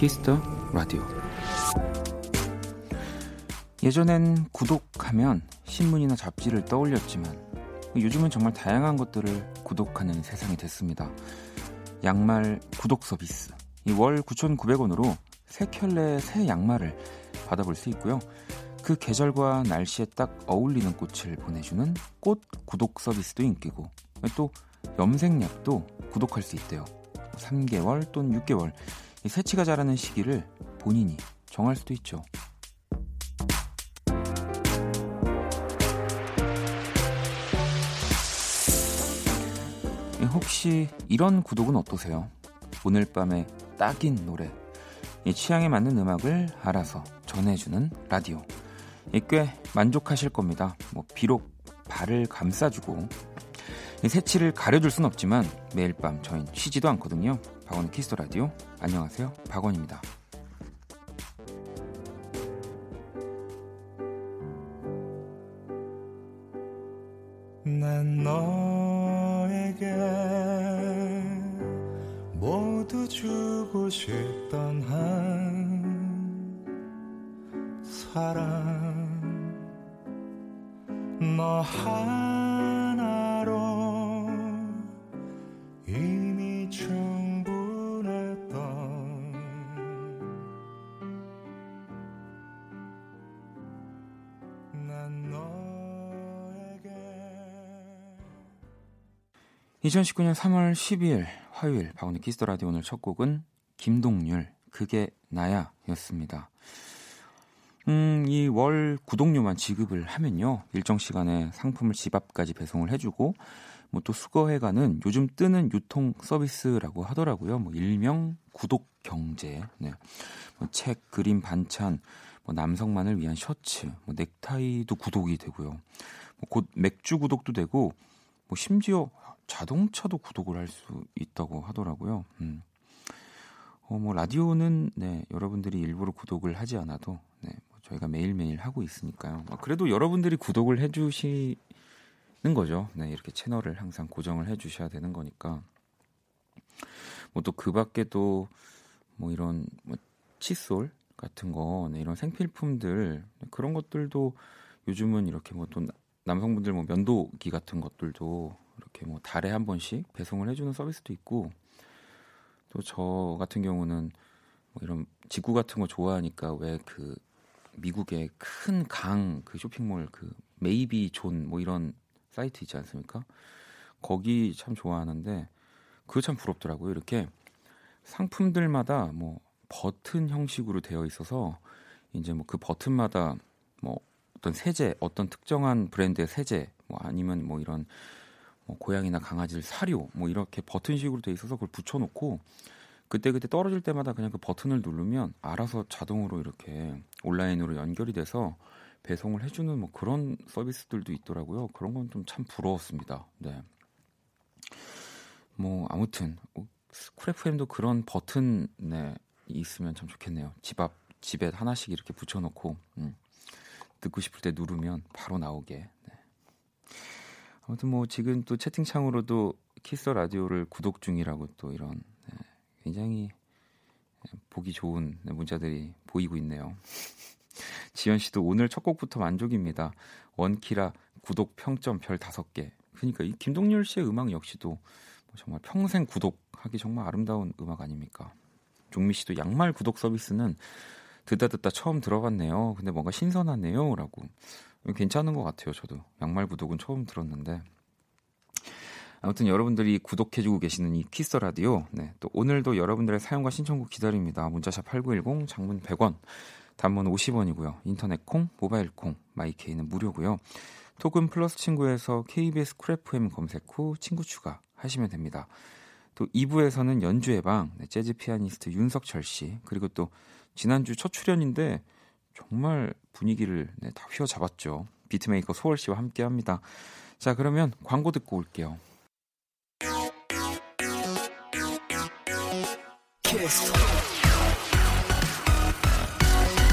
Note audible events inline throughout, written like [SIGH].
키스 더 라디오 예전엔 구독하면 신문이나 잡지를 떠올렸지만 요즘은 정말 다양한 것들을 구독하는 세상이 됐습니다. 양말 구독 서비스 월 9,900원으로 세 켤레 새 양말을 받아볼 수 있고요. 그 계절과 날씨에 딱 어울리는 꽃을 보내주는 꽃 구독 서비스도 인기고 또 염색약도 구독할 수 있대요. 3개월 또는 6개월 새치가 자라는 시기를 본인이 정할 수도 있죠. 혹시 이런 구독은 어떠세요? 오늘 밤에 딱인 노래, 취향에 맞는 음악을 알아서 전해주는 라디오. 꽤 만족하실 겁니다. 뭐 비록 발을 감싸주고 새치를 가려줄 순 없지만 매일 밤 저희는 쉬지도 않거든요. 박원의 키스 더 라디오. 안녕하세요. 박원입니다. 2019년 3월 12일 화요일 박원의 키스 더 라디오 오늘 첫 곡은 김동률 그게 나야 였습니다. 음, 이 월 구독료만 지급을 하면요. 일정 시간에 상품을 집 앞까지 배송을 해 주고, 뭐 또 수거해가는 요즘 뜨는 유통 서비스라고 하더라고요. 뭐 일명 구독 경제. 네. 뭐 책, 그림, 반찬, 뭐 남성만을 위한 셔츠, 뭐 넥타이도 구독이 되고요. 뭐 곧 맥주 구독도 되고, 뭐 심지어 자동차도 구독을 할 수 있다고 하더라고요. 음. 어, 뭐 라디오는 네, 여러분들이 일부러 구독을 하지 않아도 네, 뭐 저희가 매일매일 하고 있으니까요. 뭐 그래도 여러분들이 구독을 해 주시는 거죠. 네, 이렇게 채널을 항상 고정을 해 주셔야 되는 거니까. 뭐 또 그 밖에도 뭐 이런 뭐 칫솔 같은 거, 네, 이런 생필품들 그런 것들도 요즘은 이렇게 뭐 또 남성분들 뭐 면도기 같은 것들도 이렇게 뭐 달에 한 번씩 배송을 해주는 서비스도 있고 또 저 같은 경우는 뭐 이런 직구 같은 거 좋아하니까 왜 그 미국의 큰 강 그 쇼핑몰 그 maybe 존 뭐 이런 사이트 있지 않습니까? 거기 참 좋아하는데 그거 참 부럽더라고요. 이렇게 상품들마다 뭐 버튼 형식으로 되어 있어서 이제 뭐 그 버튼마다 뭐 어떤 세제, 어떤 특정한 브랜드의 세제, 뭐 아니면 뭐 이런 뭐 고양이나 강아지를 사료 뭐 이렇게 버튼식으로 돼 있어서 그걸 붙여놓고 그때 그때 떨어질 때마다 그냥 그 버튼을 누르면 알아서 자동으로 이렇게 온라인으로 연결이 돼서 배송을 해주는 뭐 그런 서비스들도 있더라고요. 그런 건 좀 참 부러웠습니다. 네. 뭐 아무튼 KBS Cool FM도 그런 버튼 네 있으면 참 좋겠네요. 집 앞 집에 하나씩 이렇게 붙여놓고 음, 듣고 싶을 때 누르면 바로 나오게. 네. 아무튼 뭐 지금 또 채팅창으로도 Kiss the Radio를 구독 중이라고 또 이런 네, 굉장히 보기 좋은 문자들이 보이고 있네요. [LAUGHS] 지현 씨도 오늘 첫 곡부터 만족입니다. 원키라 구독 평점 별 다섯 개. 그러니까 이 김동률 씨의 음악 역시도 뭐 정말 평생 구독하기 정말 아름다운 음악 아닙니까? 종미 씨도 양말 구독 서비스는 듣다 듣다 처음 들어봤네요. 근데 뭔가 신선하네요라고. 괜찮은 것 같아요. 저도 양말 구독은 처음 들었는데 아무튼 여러분들이 구독해주고 계시는 이 키스 라디오 네, 또 오늘도 여러분들의 사연과 신청곡 기다립니다. 문자샵 8910 장문 100원 단문 50원이고요. 인터넷 콩, 모바일 콩, my K는 무료고요. 카톡 플러스 친구에서 KBS Cool FM 검색 후 친구 추가 하시면 됩니다. 또 2부에서는 연주의 방 네, 재즈 피아니스트 윤석철 씨 그리고 또 지난주 첫 출연인데 정말 분위기를 네, 다 휘어잡았죠. beatmaker 소월 씨와 함께 합니다. 자, 그러면 광고 듣고 올게요. 키스.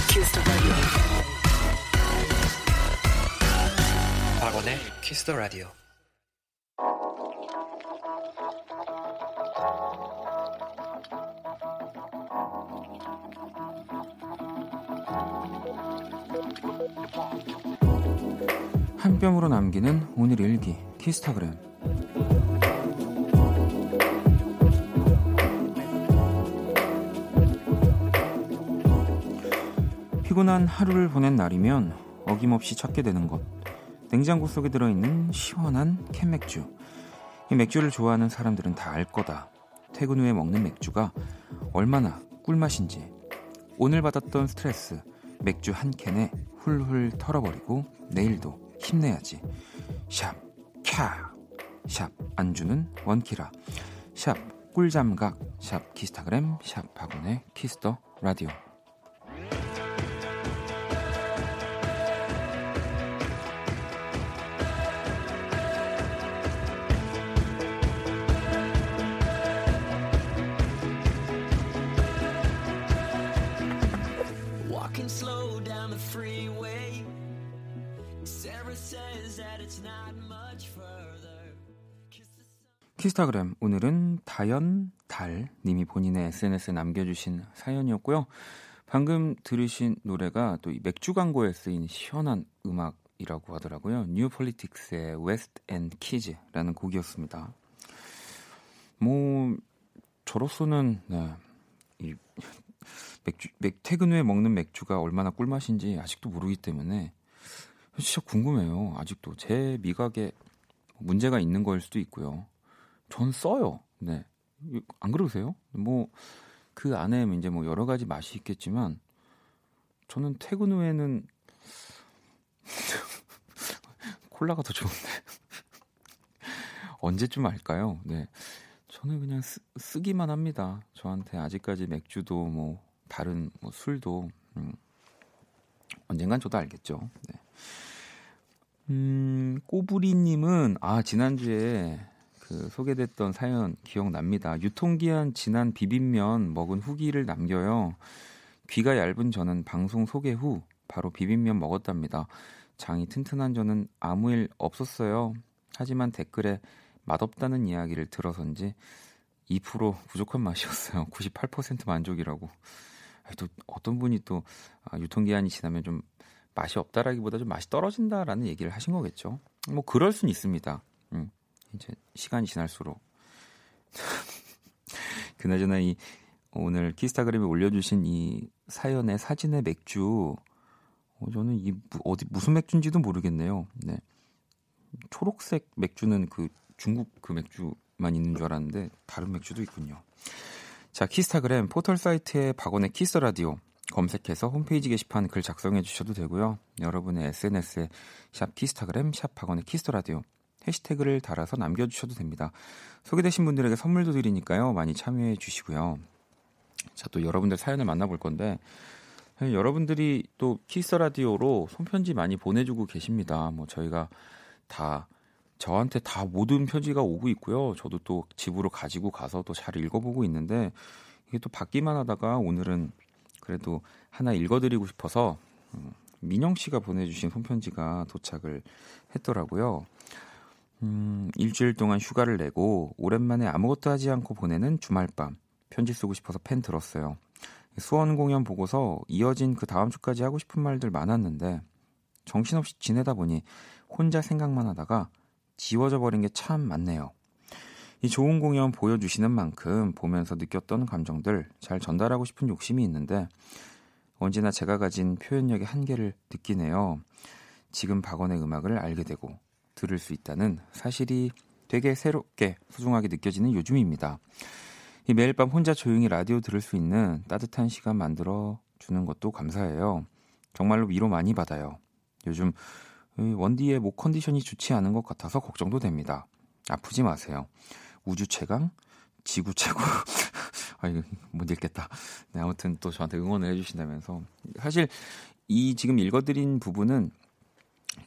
키스 박원의 키스 더 라디오. 한 뼘으로 남기는 오늘 일기 키스타그램. 피곤한 하루를 보낸 날이면 어김없이 찾게 되는 것. 냉장고 속에 들어있는 시원한 캔맥주. 이 맥주를 좋아하는 사람들은 다 알 거다. 퇴근 후에 먹는 맥주가 얼마나 꿀맛인지. 오늘 받았던 스트레스 맥주 한 캔에 훌훌 털어버리고 내일도 힘내야지. 샵, 캬. 샵, 안주는 원키라. 샵, 꿀잠각. 샵, 키스타그램. 샵, 박원의 Kiss the Radio. 키스타그램 오늘은 다연 달 님이 본인의 SNS에 남겨주신 사연이었고요. 방금 들으신 노래가 또 맥주 광고에 쓰인 시원한 음악이라고 하더라고요. New Politics의 West End Kids라는 곡이었습니다. 뭐 저로서는 네, 이 맥주 맥, 퇴근 후에 먹는 맥주가 얼마나 꿀맛인지 아직도 모르기 때문에 진짜 궁금해요. 아직도 제 미각에 문제가 있는 거일 수도 있고요. 전 써요. 네. 안 그러세요? 뭐, 그 안에 이제 뭐 여러 가지 맛이 있겠지만, 저는 퇴근 후에는 [LAUGHS] 콜라가 더 좋은데. [LAUGHS] 언제쯤 할까요? 네. 저는 그냥 쓰, 쓰기만 합니다. 저한테 아직까지 맥주도 뭐, 다른 뭐 술도, 음, 언젠간 저도 알겠죠. 네. 음, 꼬부리님은, 아, 지난주에 그 소개됐던 사연 기억납니다. 유통기한 지난 비빔면 먹은 후기를 남겨요. 귀가 얇은 저는 방송 소개 후 바로 비빔면 먹었답니다. 장이 튼튼한 저는 아무 일 없었어요. 하지만 댓글에 맛없다는 이야기를 들어서인지 2% 부족한 맛이었어요. [LAUGHS] 98% 만족이라고. 또 어떤 분이 또 아, 유통기한이 지나면 좀 맛이 없다라기보다 좀 맛이 떨어진다라는 얘기를 하신 거겠죠. 뭐 그럴 순 있습니다. 음. 이제 시간이 지날수록 [LAUGHS] 그나저나 이 오늘 키스타그램에 올려주신 이 사연의 사진의 맥주 어, 저는 이 어디 무슨 맥주인지도 모르겠네요. 네. 초록색 맥주는 그 중국 그 맥주만 있는 줄 알았는데 다른 맥주도 있군요. 자 키스타그램 포털 사이트에 박원의 Kiss the Radio 검색해서 홈페이지 게시판 글 작성해 주셔도 되고요. 여러분의 SNS에 샵 키스타그램 샵 박원의 Kiss the Radio 해시태그를 달아서 남겨주셔도 됩니다. 소개되신 분들에게 선물도 드리니까요. 많이 참여해 주시고요. 자, 또 여러분들 사연을 만나볼 건데, 여러분들이 또 Kiss the Radio로 손편지 많이 보내주고 계십니다. 뭐 저희가 다 저한테 다 모든 편지가 오고 있고요. 저도 또 집으로 가지고 가서 또 잘 읽어보고 있는데 이게 또 받기만 하다가 오늘은 그래도 하나 읽어드리고 싶어서 음, 민영 씨가 보내주신 손편지가 도착을 했더라고요. 음, 일주일 동안 휴가를 내고 오랜만에 아무것도 하지 않고 보내는 주말 밤 편지 쓰고 싶어서 펜 들었어요. 수원 공연 보고서 이어진 그 다음 주까지 하고 싶은 말들 많았는데 정신없이 지내다 보니 혼자 생각만 하다가 지워져 버린 게 참 많네요. 이 좋은 공연 보여주시는 만큼 보면서 느꼈던 감정들 잘 전달하고 싶은 욕심이 있는데 언제나 제가 가진 표현력의 한계를 느끼네요. 지금 박원의 음악을 알게 되고 들을 수 있다는 사실이 되게 새롭게 소중하게 느껴지는 요즘입니다. 이 매일 밤 혼자 조용히 라디오 들을 수 있는 따뜻한 시간 만들어 주는 것도 감사해요. 정말로 위로 많이 받아요. 요즘 원디의 목 컨디션이 좋지 않은 것 같아서 걱정도 됩니다. 아프지 마세요. 우주 최강, 지구 최고. [LAUGHS] 아, 이거 못 읽겠다. 네, 아무튼 또 저한테 응원을 해주신다면서. 사실 이 지금 읽어드린 부분은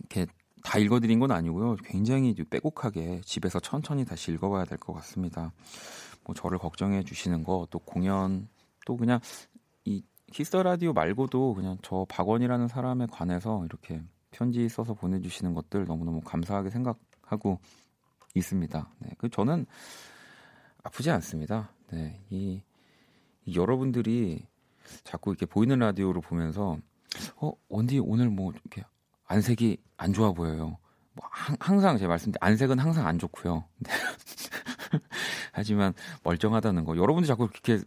이렇게 다 읽어드린 건 아니고요. 굉장히 빼곡하게 집에서 천천히 다시 읽어봐야 될 것 같습니다. 뭐 저를 걱정해 주시는 거, 또 공연, 또 그냥 이 키스 라디오 말고도 그냥 저 박원이라는 사람에 관해서 이렇게 편지 써서 보내주시는 것들 너무너무 감사하게 생각하고 있습니다. 네, 그 저는 아프지 않습니다. 네, 이, 이 여러분들이 자꾸 이렇게 보이는 라디오를 보면서 어 원디 오늘 뭐 이렇게 안색이 안 좋아 보여요. 뭐 항상 제가 말씀드린 안색은 항상 안 좋고요. [LAUGHS] 하지만 멀쩡하다는 거. 여러분들 자꾸 그렇게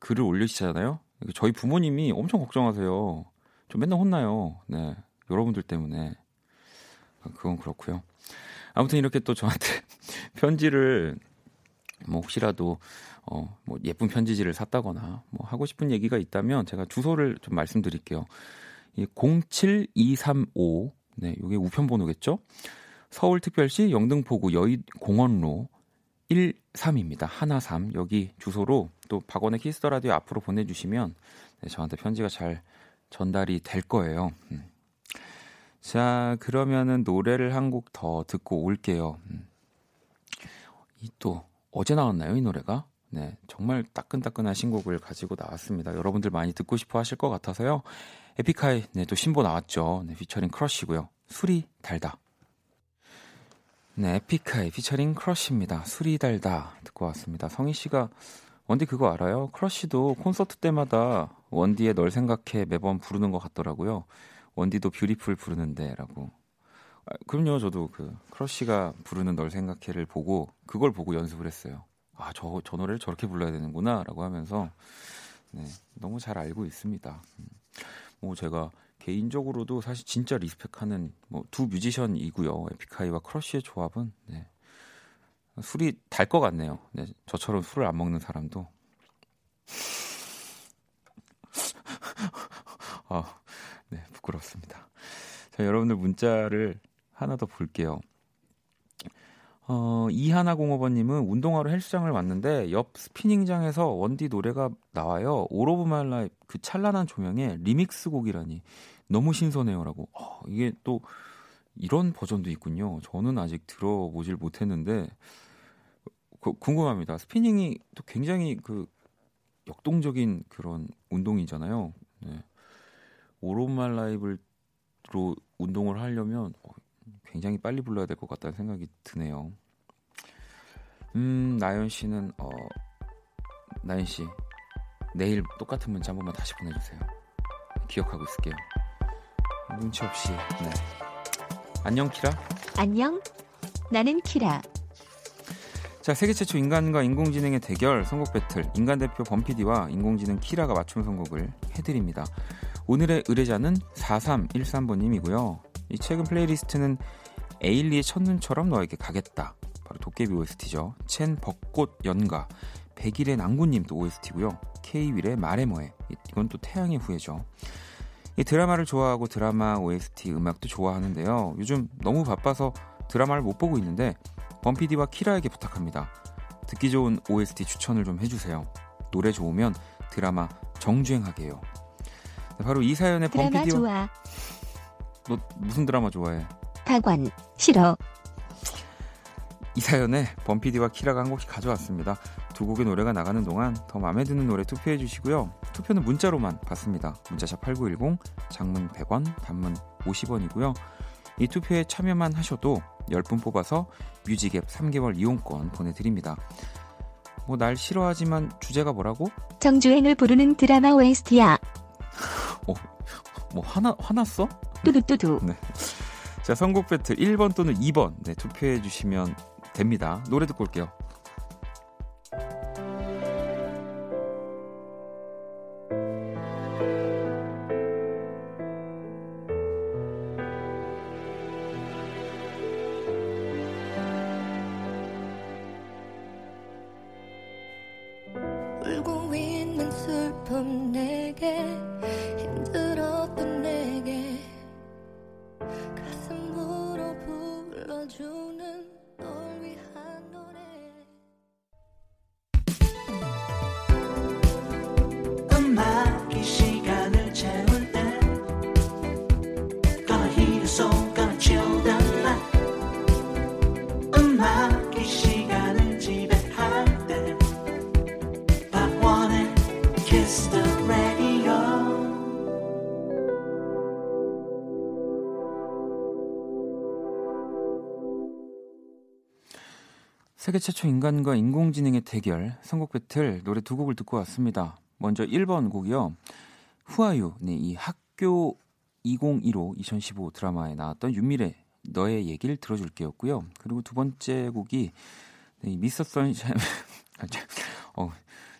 글을 올리시잖아요. 저희 부모님이 엄청 걱정하세요. 좀 맨날 혼나요. 네. 여러분들 때문에. 그건 그렇고요. 아무튼 이렇게 또 저한테 [LAUGHS] 편지를 뭐 혹시라도 어 뭐 예쁜 편지지를 샀다거나 뭐 하고 싶은 얘기가 있다면 제가 주소를 좀 말씀드릴게요. 이07235 네, 요게 우편 번호겠죠? 서울특별시 영등포구 여의공원로 13입니다. 하나 3 여기 주소로 또 박원의 Kiss the Radio 앞으로 보내주시면 네, 저한테 편지가 잘 전달이 될 거예요. 음. 자 그러면은 노래를 한 곡 더 듣고 올게요. 음. 이또 어제 나왔나요 이 노래가? 네 정말 따끈따끈한 신곡을 가지고 나왔습니다. 여러분들 많이 듣고 싶어 하실 것 같아서요. 에픽하이 네, 또 신보 나왔죠. 네, 피처링 크러쉬고요. 술이 달다. 네, 에픽하이 피처링 크러쉬입니다. 술이 달다 듣고 왔습니다. 성희 씨가 원디 그거 알아요? 크러쉬도 콘서트 때마다 원디의 널 생각해 매번 부르는 것 같더라고요. 원디도 Beautiful 부르는데라고. 아, 그럼요, 저도 그 크러쉬가 부르는 널 생각해를 보고 그걸 보고 연습을 했어요. 아, 저, 저 노래를 저렇게 불러야 되는구나 라고 하면서 네, 너무 잘 알고 있습니다. 음. 뭐 제가 개인적으로도 사실 진짜 respect하는 뭐 두 뮤지션이고요. 에픽하이와 크러쉬의 조합은 네. 술이 달 것 같네요. 네, 저처럼 술을 안 먹는 사람도. [LAUGHS] 아, 네, 부끄럽습니다. 자, 여러분들 문자를 하나 더 볼게요. 어, 이하나 공오번님은 운동하러 헬스장을 왔는데 옆 스피닝장에서 원디 노래가 나와요. All of My Life 그 찬란한 조명에 리믹스 곡이라니 너무 신선해요라고. 어, 이게 또 이런 버전도 있군요. 저는 아직 들어보질 못했는데 그, 궁금합니다. 스피닝이 또 굉장히 그 역동적인 그런 운동이잖아요. 네. My Life로 운동을 하려면 어, 굉장히 빨리 불러야 될 것 같다는 생각이 드네요. 음, 나연 씨는 어 나연 씨 내일 똑같은 문자 한 번만 다시 보내주세요. 기억하고 있을게요. 눈치 없이. 네. 안녕 키라. 안녕. 나는 키라. 자, 세계 최초 인간과 인공지능의 대결 선곡 배틀 인간 대표 범피디와 인공지능 키라가 맞춤 선곡을 해드립니다. 오늘의 의뢰자는 4313번님이고요. 이 최근 플레이리스트는 에일리의 첫눈처럼 너에게 가겠다. 바로 도깨비 OST죠. 첸 벚꽃 연가, 백일의 낭군님 도 OST고요. K-윌의 말해 뭐해. 이건 또 태양의 후예죠. 이 드라마를 좋아하고 드라마 OST 음악도 좋아하는데요. 요즘 너무 바빠서 드라마를 못 보고 있는데 범피디와 키라에게 부탁합니다. 듣기 좋은 OST 추천을 좀 해주세요. 노래 좋으면 드라마 정주행하게 해요. 네, 바로 이 사연의 범피디와. 너 무슨 드라마 좋아해? 박관 싫어. 이 사연에 범피디와 키라가 한 곡씩 가져왔습니다. 두 곡의 노래가 나가는 동안 더 마음에 드는 노래 투표해 주시고요. 투표는 문자로만 받습니다. 문자샵 8910, 장문 100원, 단문 50원이고요. 이 투표에 참여만 하셔도 10분 뽑아서 뮤직앱 3개월 이용권 보내드립니다. 뭐 날 싫어하지만 주제가 뭐라고? 정주행을 부르는 드라마 OST야. 어, 뭐 화나 화났어? 뚜두뚜두. 네. 자, 선곡 배틀 1번 또는 2번 네, 투표해 주시면 됩니다. 노래 듣고 올게요. 세계 최초 인간과 인공지능의 대결 선곡 배틀 노래 두 곡을 듣고 왔습니다. 먼저 1번 곡이요. 후아유 네, 이학 학교 2015 2015 드라마에 나왔던 윤미래 너의 얘기를 들어줄게였고요. 그리고 두 번째 곡이 네, 미스터 선샤인 [LAUGHS] 어,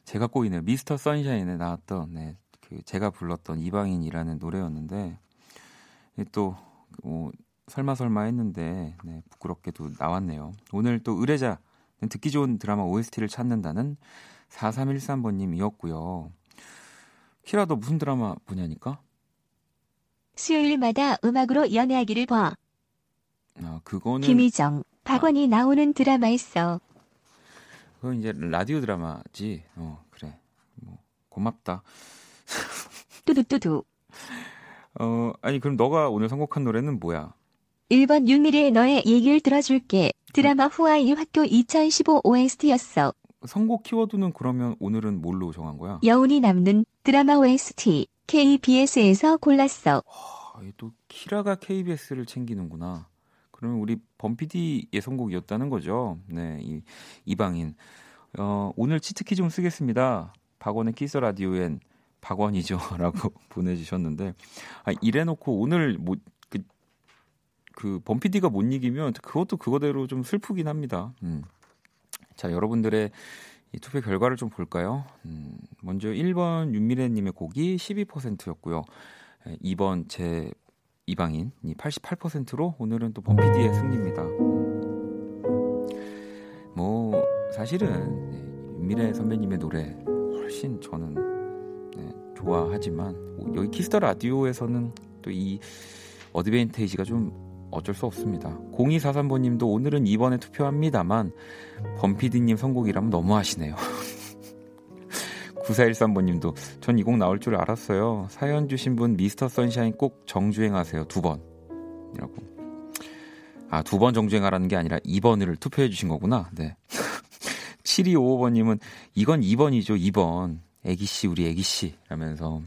제가 꼬이네요. 미스터 선샤인에 나왔던 네, 그 제가 불렀던 이방인이라는 노래였는데 또 어, 설마 설마 했는데 네, 부끄럽게도 나왔네요. 오늘 또 의뢰자 듣기 좋은 드라마 OST를 찾는다는 4313번님이었고요. 키라 도 무슨 드라마 보냐니까? 수요일마다 음악으로 연애하기를 봐. 아, 그거는 김희정, 박원이 아. 나오는 드라마였어. 그건 이제 라디오 드라마지. 어, 그래. 뭐 고맙다. [LAUGHS] 뚜두뚜두. 어, 아니 그럼 너가 오늘 선곡한 노래는 뭐야? 1번 윤미래의 너의 얘기를 들어줄게. 드라마 후아이 학교 2015 OST였어. 선곡 키워드는 그러면 오늘은 뭘로 정한 거야? 여운이 남는 드라마 OST KBS에서 골랐어. 와, 또 키라가 KBS를 챙기는구나. 그러면 우리 범피디의 선곡이었다는 거죠. 네, 이 이방인. 어, 오늘 치트키 좀 쓰겠습니다. 박원의 Kiss the Radio엔 박원이죠라고 [LAUGHS] 보내주셨는데 아, 이래놓고 오늘 뭐 그, 그 범피디가 못 이기면 그것도 그거대로 좀 슬프긴 합니다. 음. 자, 여러분들의 이 투표 결과를 좀 볼까요? 음, 먼저 1번 윤미래 님의 곡이 12%였고요. 2번 제 이방인이 88%로 오늘은 또 범피디의 승리입니다. 뭐 사실은 네, 윤미래 선배님의 노래 훨씬 저는 네, 좋아하지만 여기 Kiss the Radio에서는 또 이 advantage가 좀 어쩔 수 없습니다. 0243번님도 오늘은 2번에 투표합니다만 범피디님 선곡이라면 너무하시네요. [LAUGHS] 9413번님도 전 이 곡 나올 줄 알았어요. 사연 주신 분 미스터 선샤인 꼭 정주행하세요. 두 번. 이라고. 아, 두 번 정주행하라는 게 아니라 2번을 투표해 주신 거구나. 네. [LAUGHS] 7255번님은 이건 2번이죠. 2번. 애기씨, 우리 애기씨. 라면서.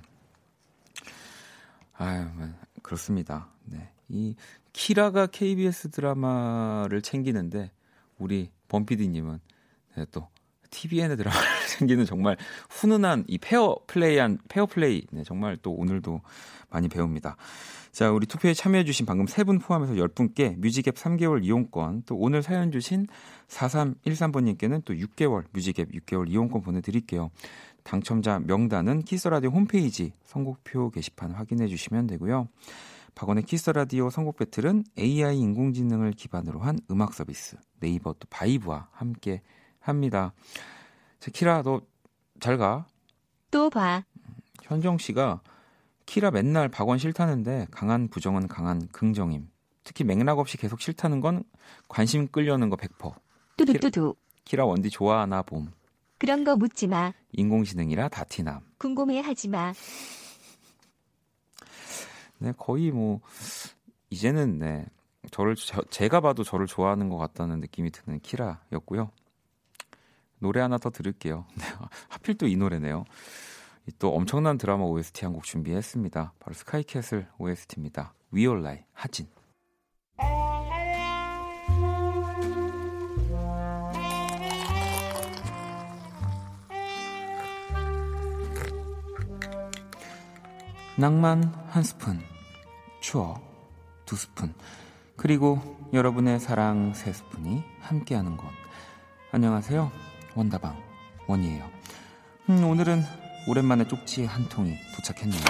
아유, 뭐, 그렇습니다. 네. 이 키라가 KBS 드라마를 챙기는데 우리 범피디님은 네, 또 TVN의 드라마를 [LAUGHS] 챙기는 정말 훈훈한 이 페어 플레이한 페어 플레이 네, 정말 또 오늘도 많이 배웁니다. 자, 우리 투표에 참여해주신 방금 세 분 포함해서 10분께 music 앱 3개월 이용권, 또 오늘 사연 주신 4313번님께는 또 6개월, music 앱 6개월 이용권 보내드릴게요. 당첨자 명단은 키스 더 라디오 홈페이지 선곡표 게시판 확인해 주시면 되고요. 박원의 키스 더 라디오 선곡 battle은 AI 인공지능을 기반으로 한 음악 서비스 네이버 또 바이브와 함께 합니다. 자, 키라 너 잘 가. 또 봐. 현정 씨가 키라 맨날 박원 싫다는데 강한 부정은 강한 긍정임. 특히 맥락 없이 계속 싫다는 건 관심 끌려는 거 100%. 뚜두뚜두. 키라 원디 좋아하나 봄. 그런 거 묻지 마. 인공지능이라 다티남. 궁금해 하지 마. 네, 거의 뭐 이제는 네 저를 저, 제가 봐도 저를 좋아하는 것 같다는 느낌이 드는 키라였고요. 노래 하나 더 들을게요. [LAUGHS] 네, 하필 또 이 노래네요. 또 엄청난 드라마 OST 한 곡 준비했습니다. 바로 스카이캐슬 OST입니다. 위올라이 하진. 낭만 한 스푼, 추억 두 스푼, 그리고 여러분의 사랑 세 스푼이 함께하는 곳. 안녕하세요. 원다방 원이에요. 음, 오늘은 오랜만에 쪽지 한 통이 도착했네요.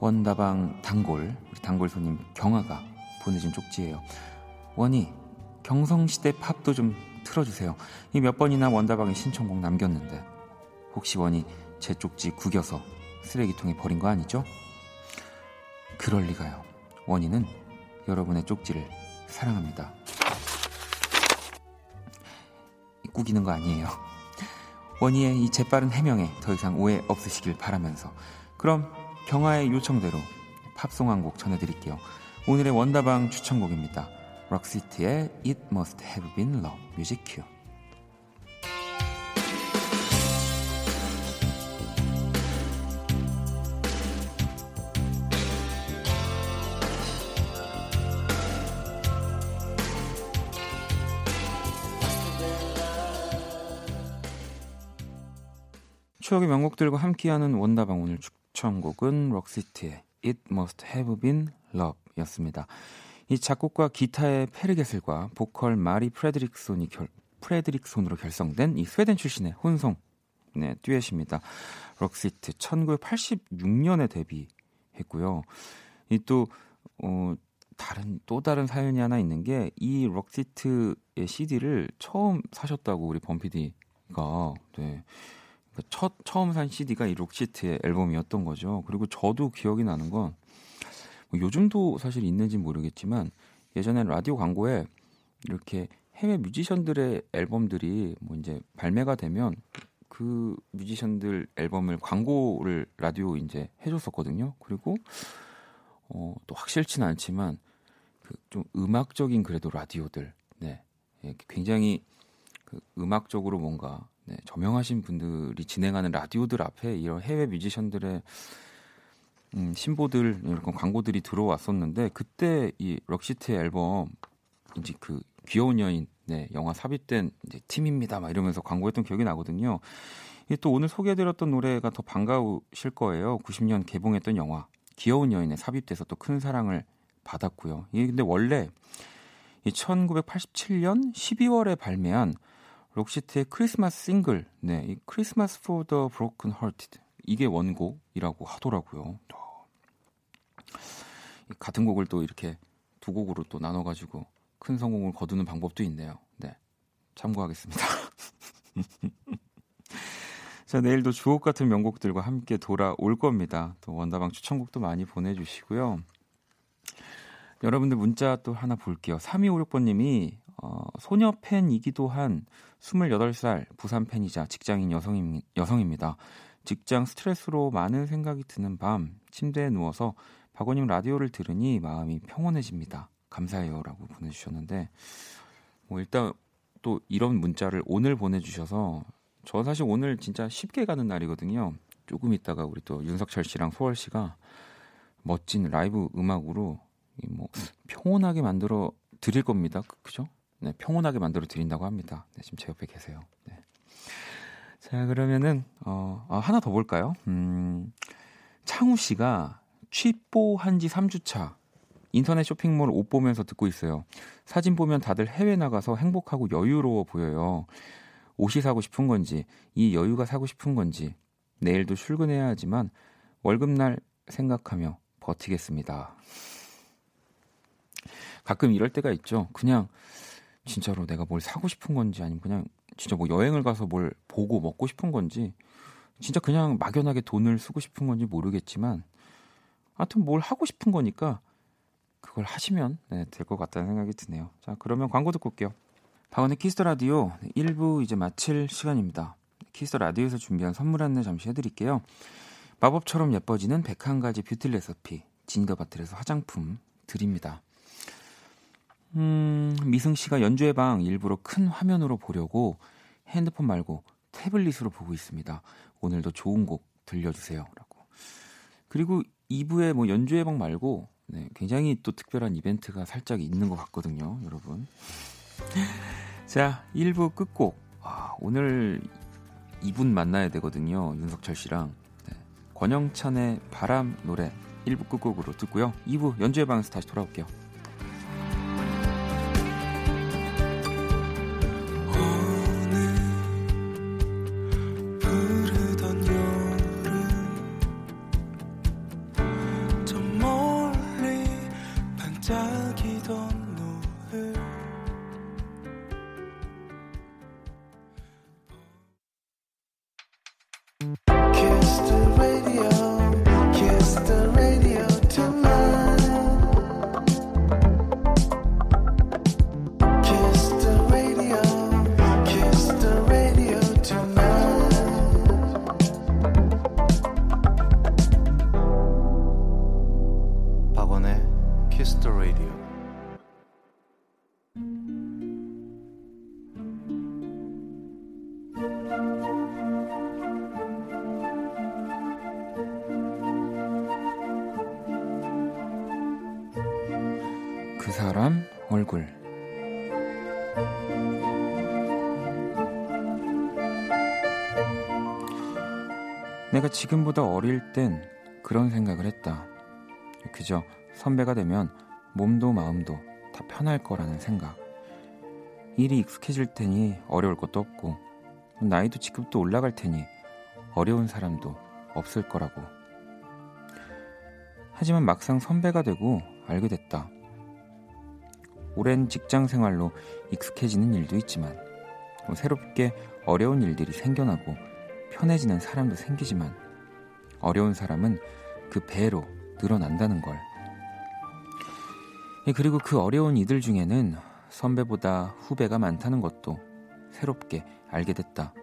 원다방 단골, 우리 단골 손님 경아가 보내준 쪽지예요. 원이 경성시대 팝도 좀 틀어주세요. 이 몇 번이나 원다방에 신청곡 남겼는데 혹시 원이 제 쪽지 구겨서 쓰레기통에 버린 거 아니죠? 그럴 리가요. 원인은 여러분의 쪽지를 사랑합니다. 꾸기는 거 아니에요. 원희의 이 재빠른 해명에 더 이상 오해 없으시길 바라면서 그럼 경아의 요청대로 팝송 한 곡 전해드릴게요. 오늘의 원다방 추천곡입니다. 록시티의 It Must Have Been Love 뮤직 큐. 추억의 명곡들과 함께하는 원다방 오늘 추천곡은 록시트의 It Must Have Been Love였습니다. 이 작곡과 기타의 페르 게슬과 보컬 마리 프레드릭손이 결, 프레드릭손으로 결성된 이 스웨덴 출신의 혼성 네, 듀엣입니다. 록시트 1986년에 데뷔했고요. 이 또 어, 다른 또 다른 사연이 하나 있는 게이 록시트의 CD를 처음 사셨다고 우리 범피디가 네. 그러니까 첫 처음 산 CD가 이 록시트의 앨범이었던 거죠. 그리고 저도 기억이 나는 건 뭐 요즘도 사실 있는지 모르겠지만 예전에 라디오 광고에 이렇게 해외 뮤지션들의 앨범들이 뭐 이제 발매가 되면 그 뮤지션들 앨범을 광고를 라디오 이제 해줬었거든요. 그리고 어, 또 확실치는 않지만 그 좀 음악적인 그래도 라디오들, 네, 예, 굉장히 그 음악적으로 뭔가 네, 저명하신 분들이 진행하는 라디오들 앞에 이런 해외 뮤지션들의 음, 신보들 이런 광고들이 들어왔었는데 그때 이 럭시트의 앨범 이제 그 귀여운 여인 네, 영화 삽입된 이제 팀입니다. 막 이러면서 광고했던 기억이 나거든요. 또 오늘 소개해드렸던 노래가 더 반가우실 거예요. 90년 개봉했던 영화 귀여운 여인에 삽입돼서 또 큰 사랑을 받았고요. 이게 근데 원래 1987년 12월에 발매한 록시트의 크리스마스 싱글, 네, 이 크리스마스 the broken hearted 이게 원곡이라고 하더라고요. 같은 곡을 또 이렇게 두 곡으로 또 나눠가지고 큰 성공을 거두는 방법도 있네요. 네, 참고하겠습니다. [LAUGHS] 자, 내일도 주옥 같은 명곡들과 함께 돌아올 겁니다. 또 원다방 추천곡도 많이 보내주시고요. 여러분들 문자 또 하나 볼게요. 3256번님이 어, 소녀 팬이기도 한 28살 부산 팬이자 직장인 여성임, 여성입니다. 직장 스트레스로 많은 생각이 드는 밤 침대에 누워서 박원님 라디오를 들으니 마음이 평온해집니다. 감사해요라고 보내주셨는데 뭐 일단 또 이런 문자를 오늘 보내주셔서 저 사실 오늘 진짜 쉽게 가는 날이거든요. 조금 있다가 우리 또 윤석철 씨랑 소월 씨가 멋진 라이브 음악으로 뭐 평온하게 만들어 드릴 겁니다. 그, 그죠? 네, 평온하게 만들어 드린다고 합니다. 네, 지금 제 옆에 계세요. 네. 자, 그러면은 어, 아, 하나 더 볼까요? 음, 창우 씨가 취뽀 한 지 3주 차 인터넷 쇼핑몰 옷 보면서 듣고 있어요. 사진 보면 다들 해외 나가서 행복하고 여유로워 보여요. 옷이 사고 싶은 건지, 이 여유가 사고 싶은 건지, 내일도 출근해야 하지만 월급날 생각하며 버티겠습니다. 가끔 이럴 때가 있죠. 그냥 진짜로 내가 뭘 사고 싶은 건지 아니면 그냥 진짜 뭐 여행을 가서 뭘 보고 먹고 싶은 건지 진짜 그냥 막연하게 돈을 쓰고 싶은 건지 모르겠지만 하여튼 뭘 하고 싶은 거니까 그걸 하시면 네, 될것 같다는 생각이 드네요. 자, 그러면 광고 듣고 올게요. 박원의 키스 더 라디오 1부 이제 마칠 시간입니다. 키스 더 라디오에서 준비한 선물 안내 잠시 해드릴게요. 마법처럼 예뻐지는 101가지 뷰티 레시피 진더 바틀에서 화장품 드립니다. 음, 미승 씨가 연주의 방 일부러 큰 화면으로 보려고 핸드폰 말고 태블릿으로 보고 있습니다. 오늘도 좋은 곡 들려주세요. 라고. 그리고 2부에 뭐 연주의 방 말고 네, 굉장히 또 특별한 이벤트가 살짝 있는 것 같거든요, 여러분. [LAUGHS] 자, 1부 끝곡. 아, 오늘 2분 만나야 되거든요, 윤석철 씨랑. 네, 권영찬의 바람 노래 1부 끝곡으로 듣고요. 2부 연주회 방에서 다시 돌아올게요. 지금보다 어릴 땐 그런 생각을 했다. 그저 선배가 되면 몸도 마음도 다 편할 거라는 생각. 일이 익숙해질 테니 어려울 것도 없고 나이도 직급도 올라갈 테니 어려운 사람도 없을 거라고. 하지만 막상 선배가 되고 알게 됐다. 오랜 직장 생활로 익숙해지는 일도 있지만 뭐 새롭게 어려운 일들이 생겨나고 편해지는 사람도 생기지만 어려운 사람은 그 배로 늘어난다는 걸. 예, 그리고 그 어려운 이들 중에는 선배보다 후배가 많다는 것도 새롭게 알게 됐다.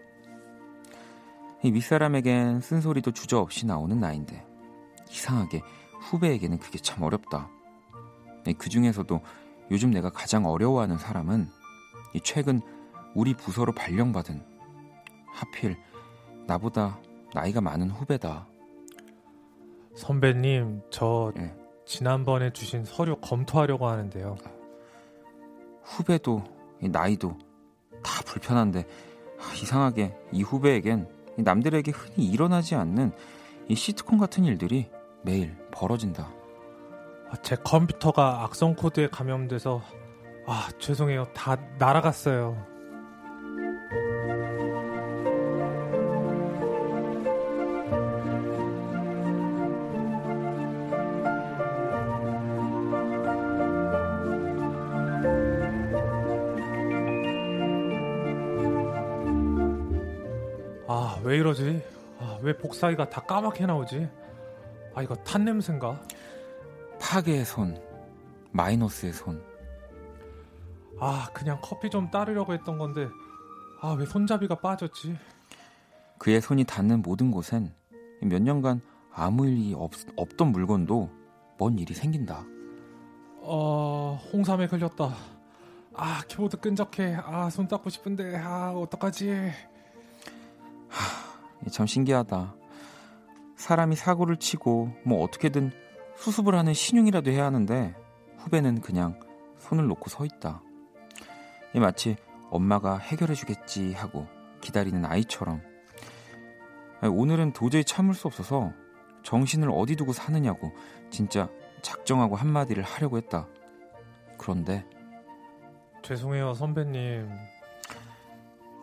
이 윗사람에겐 쓴소리도 주저없이 나오는 나인데 이상하게 후배에게는 그게 참 어렵다. 예, 그 중에서도 요즘 내가 가장 어려워하는 사람은 최근 우리 부서로 발령받은 하필 나보다 나이가 많은 후배다. 선배님, 저 네. 지난번에 주신 서류 검토하려고 하는데요. 후배도 나이도 다 불편한데 아, 이상하게 이 후배에겐 남들에게 흔히 일어나지 않는 이 시트콤 같은 일들이 매일 벌어진다. 아, 제 컴퓨터가 악성 코드에 감염돼서 아 죄송해요 다 날아갔어요. 왜 이러지? 아, 왜 복사기가 다 까맣게 나오지? 아 이거 탄 냄새인가? 파괴의 손, 마이너스의 손. 아 그냥 커피 좀 따르려고 했던 건데 아 왜 손잡이가 빠졌지? 그의 손이 닿는 모든 곳엔 몇 년간 아무 일이 없, 없던 물건도 뭔 일이 생긴다. 어 홍삼에 걸렸다. 아 키보드 끈적해. 아 손 닦고 싶은데 아 어떡하지? 참 신기하다. 사람이 사고를 치고 뭐 어떻게든 수습을 하는 신용이라도 해야 하는데 후배는 그냥 손을 놓고 서 있다. 마치 엄마가 해결해 주겠지 하고 기다리는 아이처럼. 오늘은 도저히 참을 수 없어서 정신을 어디 두고 사느냐고 진짜 작정하고 한마디를 하려고 했다. 그런데 죄송해요 선배님.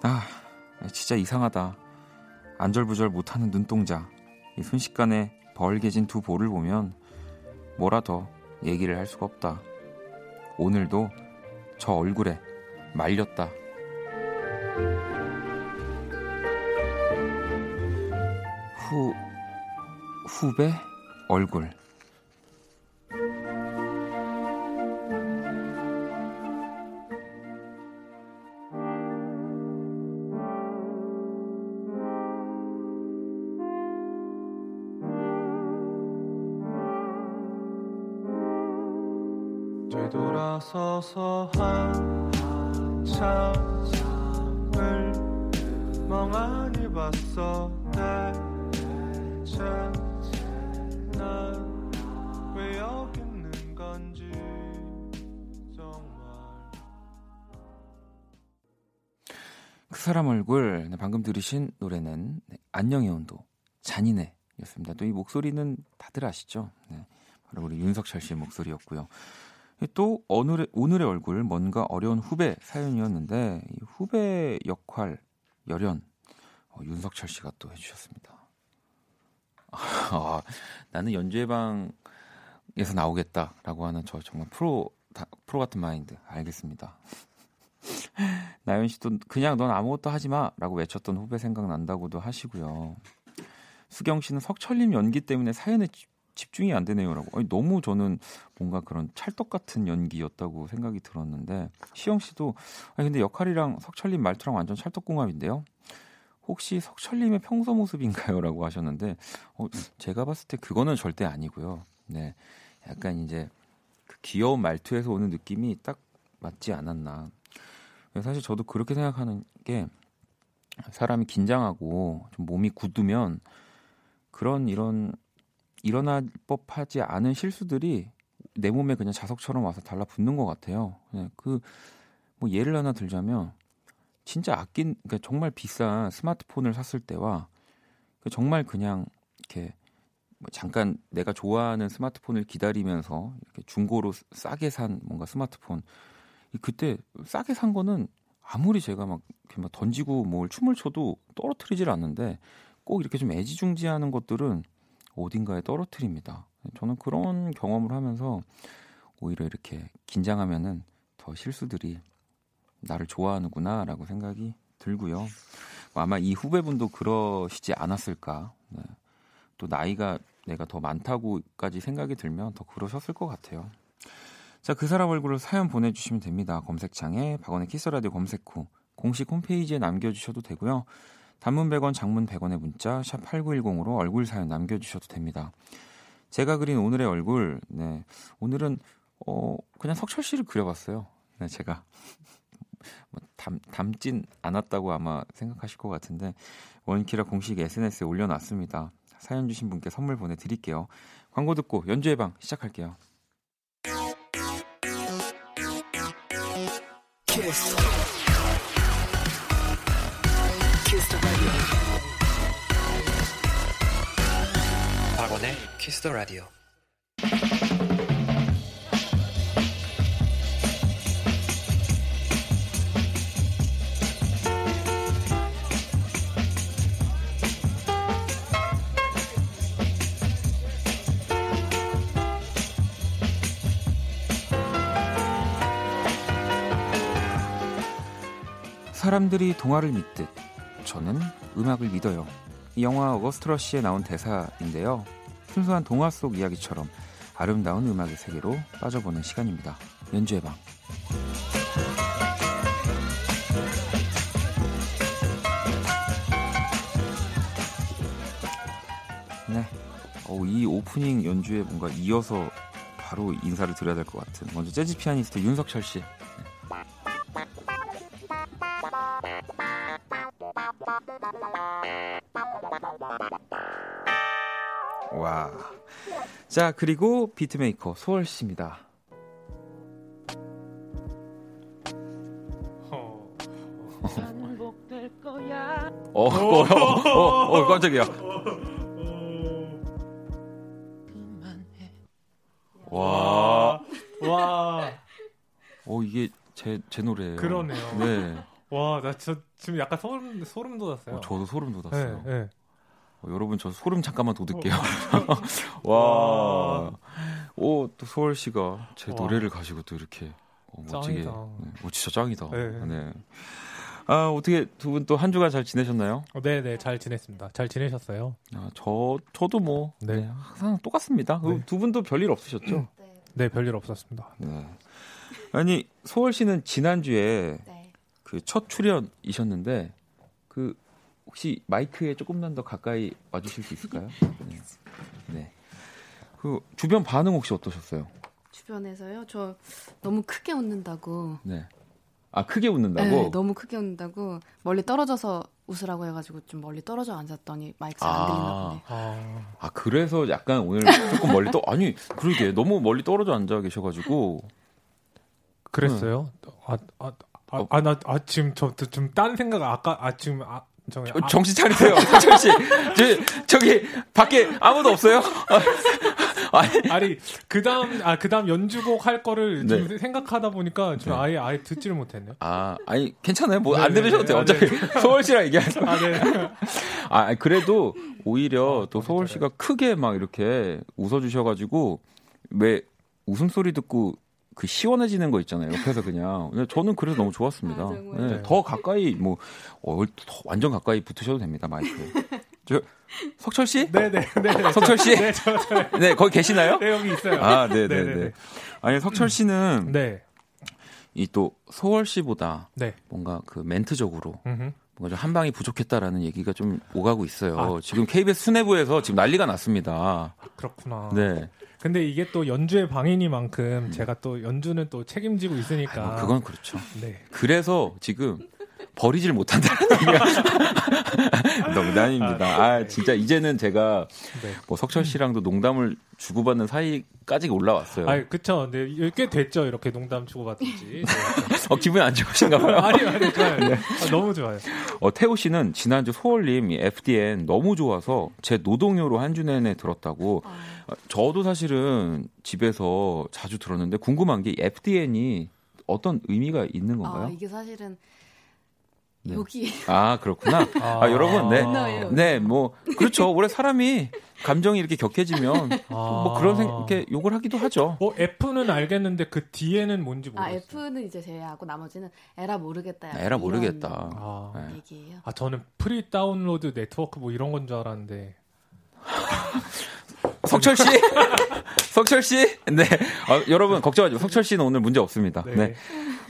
아 진짜 이상하다. 안절부절 못하는 눈동자, 순식간에 벌게진 두 볼을 보면 뭐라 더 얘기를 할 수가 없다. 오늘도 저 얼굴에 말렸다. 후, 후배 얼굴. 서서 한참을 멍하니 봤어 대체 난왜 여기 있는 건지 정말 그 사람 얼굴 네, 방금 들으신 노래는 네, 안녕의 온도 잔인해 였습니다. 또 이 목소리는 다들 아시죠? 네, 바로 우리 윤석철 씨의 목소리였고요. 또 오늘의, 오늘의 얼굴 뭔가 어려운 후배 사연이었는데 이 후배 역할 열연 어, 윤석철 씨가 또 해주셨습니다. [LAUGHS] 아, 나는 연주회 방에서 나오겠다라고 하는 저 정말 프로 다, 프로 같은 마인드 알겠습니다. [LAUGHS] 나연 씨도 그냥 넌 아무것도 하지 마라고 외쳤던 후배 생각난다고도 하시고요. 수경 씨는 석철님 연기 때문에 사연에 집중이 안 되네요라고. 아니, 너무 저는 뭔가 그런 찰떡 같은 연기였다고 생각이 들었는데 시영 씨도 아니 근데 역할이랑 석철님 말투랑 완전 찰떡궁합인데요. 혹시 석철님의 평소 모습인가요?라고 하셨는데 어, 제가 봤을 때 그거는 절대 아니고요. 네, 약간 이제 그 귀여운 말투에서 오는 느낌이 딱 맞지 않았나. 사실 저도 그렇게 생각하는 게 사람이 긴장하고 좀 몸이 굳으면 그런 이런 일어날 법하지 않은 실수들이 내 몸에 그냥 자석처럼 와서 달라붙는 것 같아요. 그 뭐 예를 하나 들자면 진짜 아낀 그러니까 정말 비싼 스마트폰을 샀을 때와 그 정말 그냥 이렇게 뭐 잠깐 내가 좋아하는 스마트폰을 기다리면서 이렇게 중고로 싸게 산 뭔가 스마트폰 이 그때 싸게 산 거는 아무리 제가 막 이렇게 막 던지고 뭘 춤을 춰도 떨어뜨리질 않는데 꼭 이렇게 좀 애지중지하는 것들은 어딘가에 떨어뜨립니다. 저는 그런 경험을 하면서 오히려 이렇게 긴장하면은 더 실수들이 나를 좋아하는구나라고 생각이 들고요. 아마 이 후배분도 그러시지 않았을까. 네. 또 나이가 내가 더 많다고까지 생각이 들면 더 그러셨을 것 같아요. 자, 그 사람 얼굴을 사연 보내주시면 됩니다. 검색창에 박원의 키스라디오 검색 후 공식 홈페이지에 남겨주셔도 되고요. 단문 100원, 장문 100원의 문자 샵 8910으로 얼굴 사연 남겨주셔도 됩니다. 제가 그린 오늘의 얼굴, 네, 오늘은 어 그냥 석철 씨를 그려봤어요. 네, 제가 [LAUGHS] 뭐 담, 닮진 않았다고 아마 생각하실 것 같은데 원키라 공식 SNS에 올려놨습니다. 사연 주신 분께 선물 보내드릴게요. 광고 듣고 연주의 방 시작할게요. 키스. 박원의 키스 더 라디오. 사람들이 동화를 믿듯 저는 음악을 믿어요. 이 영화 어거스트러시에 나온 대사인데요. 순수한 동화 속 이야기처럼 아름다운 음악의 세계로 빠져보는 시간입니다. 연주의 방. 네. 어, 이 오프닝 연주에 뭔가 이어서 바로 인사를 드려야 될 것 같은 먼저 재즈 피아니스트 윤석철 씨 와. 자, 그리고 비트메이커 소월 씨입니다. 어, 어, 어, 어, 어, 깜짝이야. 와. 와. 어, 이게 제, 제 노래예요. 그러네요. 네. 와, 나 저, 지금 약간 소름, 소름 돋았어요. 어, 저도 소름 돋았어요. 네, 네. 어, 여러분 저 소름 잠깐만 돋을게요. [LAUGHS] 와. 오, 또 소월 씨가 제 와. 노래를 가지고 또 이렇게 어, 멋지게. 네. 어, 진짜 짱이다. 네. 네. 아, 어떻게 두 분 또 한 주간 잘 지내셨나요? 어, 네, 네, 잘 지냈습니다. 잘 지내셨어요? 아, 저 저도 뭐 네. 네 항상 똑같습니다. 네. 두 분도 별일 없으셨죠? 네. 네, 별일 없었습니다. 네. 아니, 소월 씨는 지난 주에 네. 그 첫 출연이셨는데 그 혹시 마이크에 조금만 더 가까이 와주실 수 있을까요? 네. 네. 그 주변 반응 혹시 어떠셨어요? 주변에서요? 저 너무 크게 웃는다고. 네. 아 크게 웃는다고? 네, 너무 크게 웃는다고 멀리 떨어져서 웃으라고 해가지고 좀 멀리 떨어져 앉았더니 마이크 잘 안 들리나 아. 보네. 아, 아 그래서 약간 오늘 조금 멀리 떠 아니 그러게 너무 멀리 떨어져 앉아 계셔가지고 그랬어요? 아아 아 아 나 아, 지금 저 좀 딴 생각 아까 아 지금 아 정, 아, 정신 차리세요, [LAUGHS] 씨. 저, 저기 밖에 아무도 없어요? [LAUGHS] 아니, 아니 그 다음 아 그 다음 연주곡 할 거를 네. 좀 생각하다 보니까 좀 네. 아예 아예 듣지를 못했네요. 아, 아니 괜찮아요. 뭐안 네, 들으셔도 돼요. 네. [LAUGHS] 어차피 아, 네. 서울 씨랑 얘기하서. 아, 네. 아, 그래도 오히려 아, 또 서울 씨가 크게 막 이렇게 웃어 주셔 가지고 왜 웃음소리 듣고 그 시원해지는 거 있잖아요. 옆에서 그냥. 저는 그래서 너무 좋았습니다. 아, 네, 더 가까이 뭐 어, 더 완전 가까이 붙으셔도 됩니다 마이크. 저 석철 씨? 네네. 네, 석철 씨? 네, 저, 저, 네, 거기 계시나요? 네, 여기 있어요. 아, 네, 네, 네. 아니 석철 씨는 네. 이또 소월 씨보다 네. 뭔가 그 멘트적으로 음흠. 뭔가 좀한 방이 부족했다라는 얘기가 좀 오가고 있어요. 아, 지금 KBS 수뇌부에서 지금 난리가 났습니다. 그렇구나. 네. 근데 이게 또 연주의 방해니만큼 음. 제가 또 연주는 또 책임지고 있으니까. 아, 그건 그렇죠. 네. 그래서 지금 버리질 못한다는 [LAUGHS] 얘기가 [LAUGHS] 농담입니다. 아, 진짜 이제는 제가 네. 뭐 석철 씨랑도 농담을 주고받는 사이까지 올라왔어요. 아, 그쵸. 근데 이게 꽤 됐죠. 이렇게 농담 주고받은지. 네. [LAUGHS] 어, 기분이 안 좋으신가 봐요. 아니, 아니, 좋아요. 아, 너무 좋아요. 어, 태호 씨는 지난주 소월님 이 FDN 너무 좋아서 제 노동요로 한 주 내내 들었다고. 아, 어, 저도 사실은 집에서 자주 들었는데 궁금한 게 FDN이 어떤 의미가 있는 건가요? 아, 이게 사실은 네. 여기 아, 그렇구나. 아, 여러분, 네. 네. 네, 뭐 그렇죠. 원래 사람이 감정이 이렇게 격해지면 뭐 그런 생 이렇게 욕을 하기도 하죠. 뭐 F는 알겠는데 그 뒤에는 뭔지 아 모르겠어요. F는 이제 제외하고 나머지는 에라 모르겠다. 에라 모르겠다. 아. 네. 얘기예요. 아, 저는 free download network 뭐 이런 건 줄 알았는데. [LAUGHS] 석철 씨, [LAUGHS] 석철 씨, 네, 아, 여러분 걱정하지 마. 석철 씨는 오늘 문제 없습니다. 네. 네.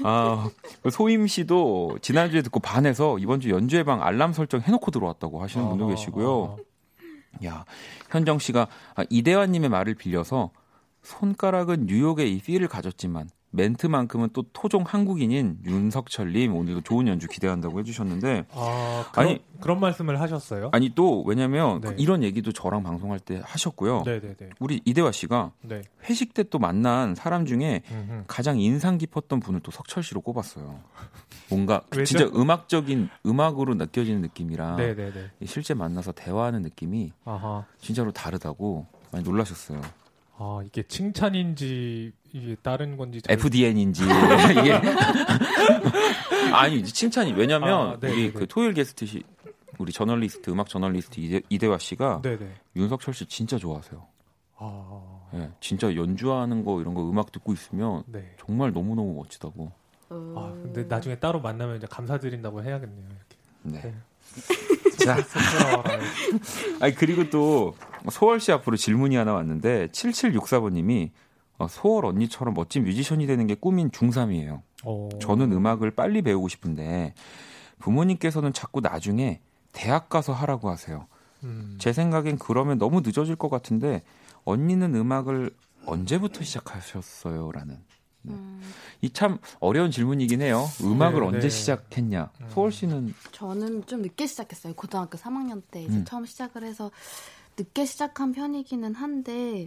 아, 소임 씨도 지난주에 듣고 반해서 이번 주 연주회 방 알람 설정 해놓고 들어왔다고 하시는 분도 아, 계시고요. 아, 야, 현정 씨가 아, 이대화님의 말을 빌려서 손가락은 뉴욕의 이 필을 가졌지만 멘트만큼은 또 토종 한국인인 윤석철님 오늘도 좋은 연주 기대한다고 해주셨는데 아, 그런, 아니- 그런 말씀을 하셨어요? 아니 또 왜냐면 네. 이런 얘기도 저랑 방송할 때 하셨고요. 네네네. 우리 이대화 씨가 네. 회식 때 또 만난 사람 중에 음흠. 가장 인상 깊었던 분을 또 석철 씨로 꼽았어요. 뭔가? [LAUGHS] 진짜 음악적인 음악으로 느껴지는 느낌이랑 네네네. 실제 만나서 대화하는 느낌이 아하. 진짜로 다르다고 많이 놀라셨어요. 아, 이게 칭찬인지, 이게 다른 건지. 잘- FDN인지 이게 [LAUGHS] 아니 이제 칭찬이 왜냐면 아, 네, 우리 네, 그 네. 토요일 게스트 시 우리 저널리스트 음악 저널리스트 이대, 이대화 씨가 네네. 윤석철 씨 진짜 좋아하세요. 아, 예, 진짜 연주하는 거 이런 거 음악 듣고 있으면 네. 정말 너무 너무 멋지다고. 어... 아, 근데 나중에 따로 만나면 이제 감사드린다고 해야겠네요. 이렇게. 네. 네. [LAUGHS] 자. 아니 그리고 또 소월 씨 앞으로 질문이 하나 왔는데 7764번님이 어, 소월 언니처럼 멋진 뮤지션이 되는 게 꿈인 중3이에요. 어. 저는 음악을 빨리 배우고 싶은데 부모님께서는 자꾸 나중에 대학 가서 하라고 하세요. 음. 제 생각엔 그러면 너무 늦어질 것 같은데 언니는 음악을 언제부터 시작하셨어요?라는 음, 이참 어려운 질문이긴 해요. 음악을 네, 언제 네. 시작했냐? 음. 소월 씨는 저는 좀 늦게 시작했어요. 고등학교 3학년 때 이제 음. 처음 시작을 해서 늦게 시작한 편이기는 한데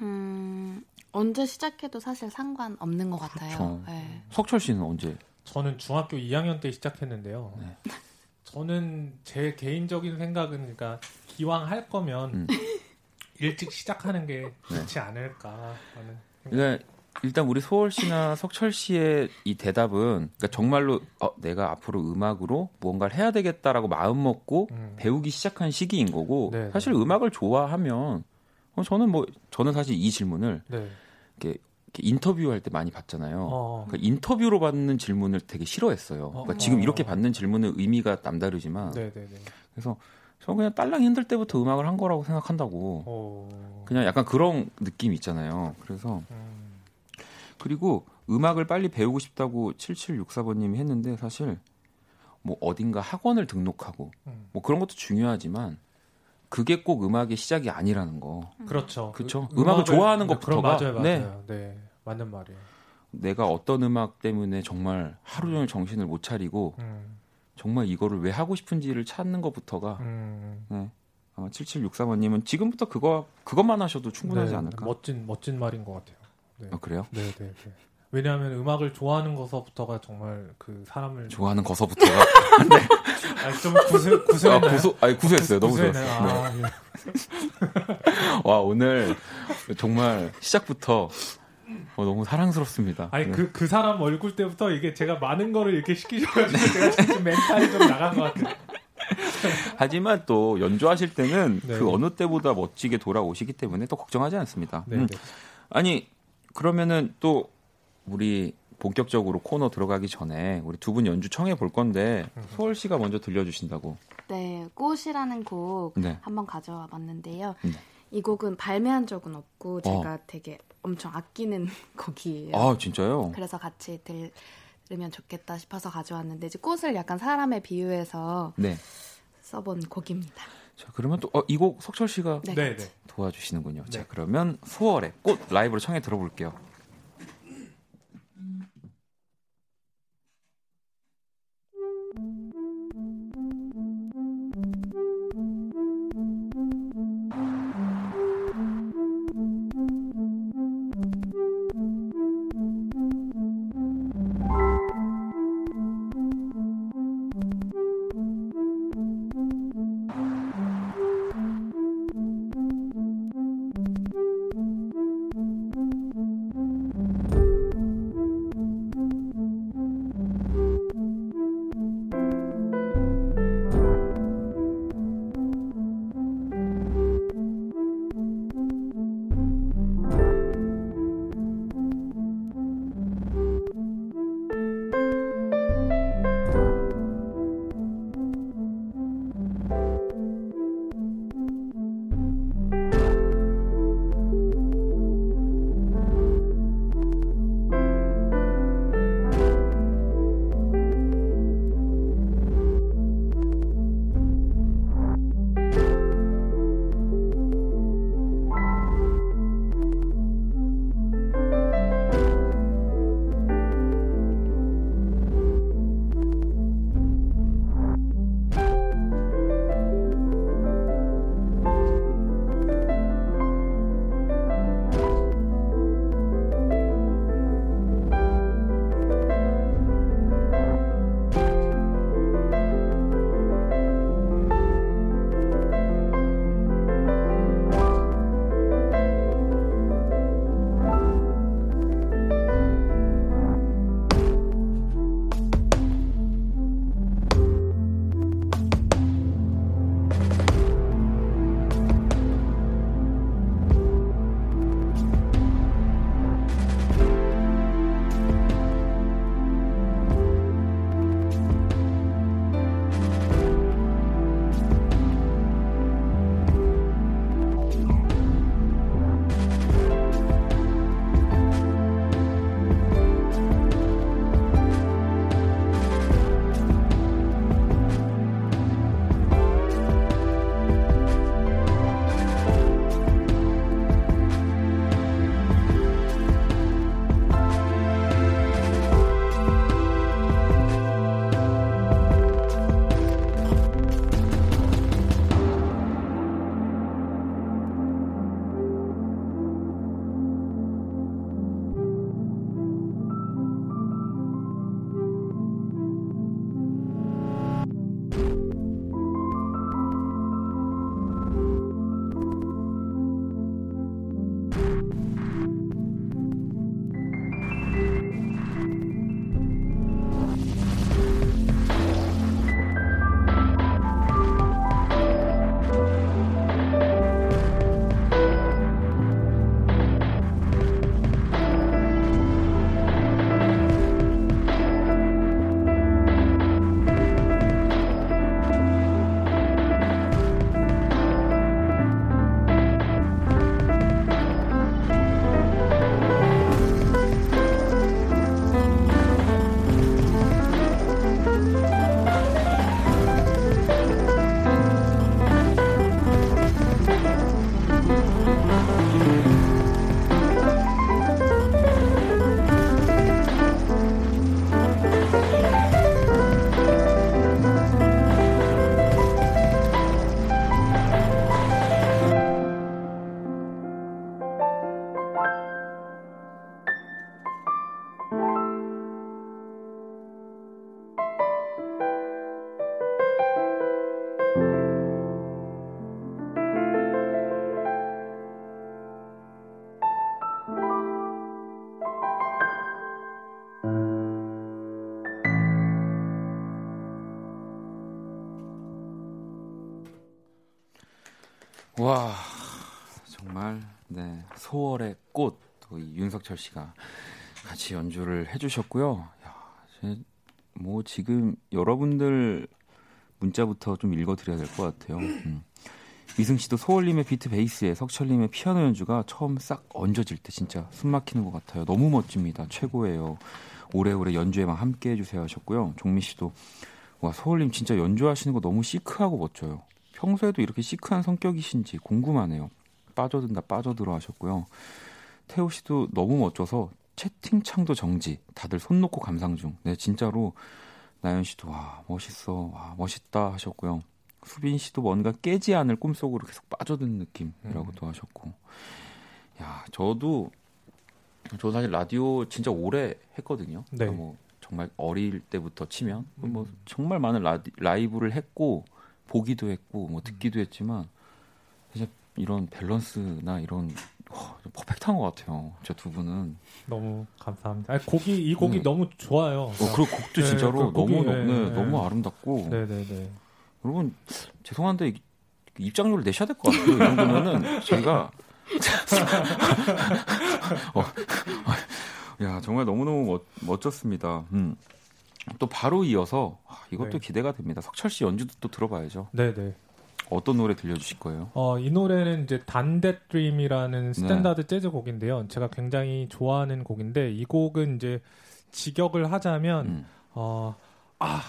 음, 언제 시작해도 사실 상관없는 것 같아요. 그렇죠. 네. 석철 씨는 언제? 저는 중학교 2학년 때 시작했는데요. 네. 저는 제 개인적인 생각은 그러니까 기왕 할 거면 음. 일찍 시작하는 게 좋지 않을까 하는 그러니까 일단 우리 소월 씨나 석철 씨의 이 대답은 그러니까 정말로 어, 내가 앞으로 음악으로 무언가를 해야 되겠다라고 마음 먹고 음. 배우기 시작한 시기인 거고 네, 사실 네. 음악을 좋아하면 어, 저는 뭐 저는 사실 이 질문을 네. 이렇게, 인터뷰할 때 많이 받잖아요. 어. 그러니까 인터뷰로 받는 질문을 되게 싫어했어요. 그러니까 어. 지금 이렇게 어. 받는 질문의 의미가 남다르지만 네, 네, 네. 그래서 저는 그냥 딸랑이 흔들 때부터 음악을 한 거라고 생각한다고 어. 그냥 약간 그런 느낌 있잖아요. 그래서 음. 그리고 음악을 빨리 배우고 싶다고 7764번님이 했는데 사실 뭐 어딘가 학원을 등록하고 음. 뭐 그런 것도 중요하지만 그게 꼭 음악의 시작이 아니라는 거. 그렇죠. 그쵸. 그 음악을 좋아하는 네, 것부터가- 맞아요, 맞아요. 네. 네. 맞는 말이에요. 내가 어떤 음악 때문에 정말 하루 종일 정신을 못 차리고 음. 정말 이거를 왜 하고 싶은지를 찾는 것부터가 음. 네. 아마 7764번님은 지금부터 그거 그것만 하셔도 충분하지 네, 않을까? 멋진 멋진 말인 것 같아요. 네. 아, 그래요? 네, 네, 네. 왜냐하면 음악을 좋아하는 것서부터가 정말 그 사람을 좋아하는 거서부터가 [LAUGHS] 아니, 좀 구수 아, 구수했나요? 구수 아니 구수했어요. 너무 구수했나요? 좋았어요. 네. 아, 예. [LAUGHS] 와 오늘 정말 시작부터 어, 너무 사랑스럽습니다. 아니 네. 그그 사람 얼굴 때부터 이게 제가 많은 거를 이렇게 시키셔가지고 제가 지금 멘탈이 좀 나간 것 같아요. [LAUGHS] 하지만 또 연주하실 때는 네. 그 어느 때보다 멋지게 돌아오시기 때문에 또 걱정하지 않습니다. 네, 음. 네. 아니 그러면은 또 우리 본격적으로 코너 들어가기 전에 우리 두 분 연주 청해 볼 건데 소월 씨가 먼저 들려주신다고. 네, 꽃이라는 곡 네. 한번 가져와 봤는데요. 네. 이 곡은 발매한 적은 없고 제가 되게 엄청 아끼는 [LAUGHS] 곡이에요. 아 진짜요? 그래서 같이 들으면 좋겠다 싶어서 가져왔는데 이제 꽃을 약간 사람에 비유해서 네. 써본 곡입니다. 자 그러면 또 이 곡 석철 씨가 네, 네. 네. 도와주시는군요. 자 네. 그러면 소월의 꽃 라이브로 청해 들어볼게요. 소월의 꽃이 윤석철 씨가 같이 연주를 해주셨고요. 야, 제, 뭐 지금 여러분들 문자부터 좀 읽어드려야 될 것 같아요. 음. 미승 씨도 소월님의 비트 베이스에 석철님의 피아노 연주가 처음 싹 얹어질 때 진짜 숨 막히는 것 같아요. 너무 멋집니다. 최고예요. 오래오래 연주에만 함께 해주세요 하셨고요. 종미 씨도 와 소월님 진짜 연주하시는 거 너무 시크하고 멋져요. 평소에도 이렇게 시크한 성격이신지 궁금하네요. 빠져든다 빠져들어 하셨고요. 태호 씨도 너무 멋져서 채팅창도 정지. 다들 손 놓고 감상 중. 네 진짜로 나연 씨도 와 멋있어 와 멋있다 하셨고요. 수빈 씨도 뭔가 깨지 않을 꿈속으로 계속 빠져드는 느낌이라고도 음. 하셨고. 야 저도 저 사실 라디오 진짜 오래 했거든요. 네. 그러니까 뭐 정말 어릴 때부터 치면 뭐 음. 정말 많은 라디, 라이브를 했고 보기도 했고 뭐 듣기도 했지만 진짜 이런 밸런스나 이런 와, 퍼펙트한 것 같아요. 저 두 분은. 너무 감사합니다. 아니, 곡이 이 곡이 네. 너무 좋아요. 어, 그리고 곡도 네, 진짜로 그 곡이, 너무 네, 네, 네. 너무 아름답고 네네네. 여러분 죄송한데 이- 입장료를 내셔야 될 것 같아요. 이 정도면은 저희가 [LAUGHS] 어, 야 정말 너무 너무 멋, 멋졌습니다. 음. 또 바로 이어서 아, 이것도 네. 기대가 됩니다. 석철 씨 연주도 또 들어봐야죠. 네네. 어떤 노래 들려주실 거예요? 어, 이 노래는 이제 Darn That Dream이라는 standard 재즈 곡인데요. 제가 굉장히 좋아하는 곡인데 이 곡은 이제 직역을 하자면 음. 어, 아,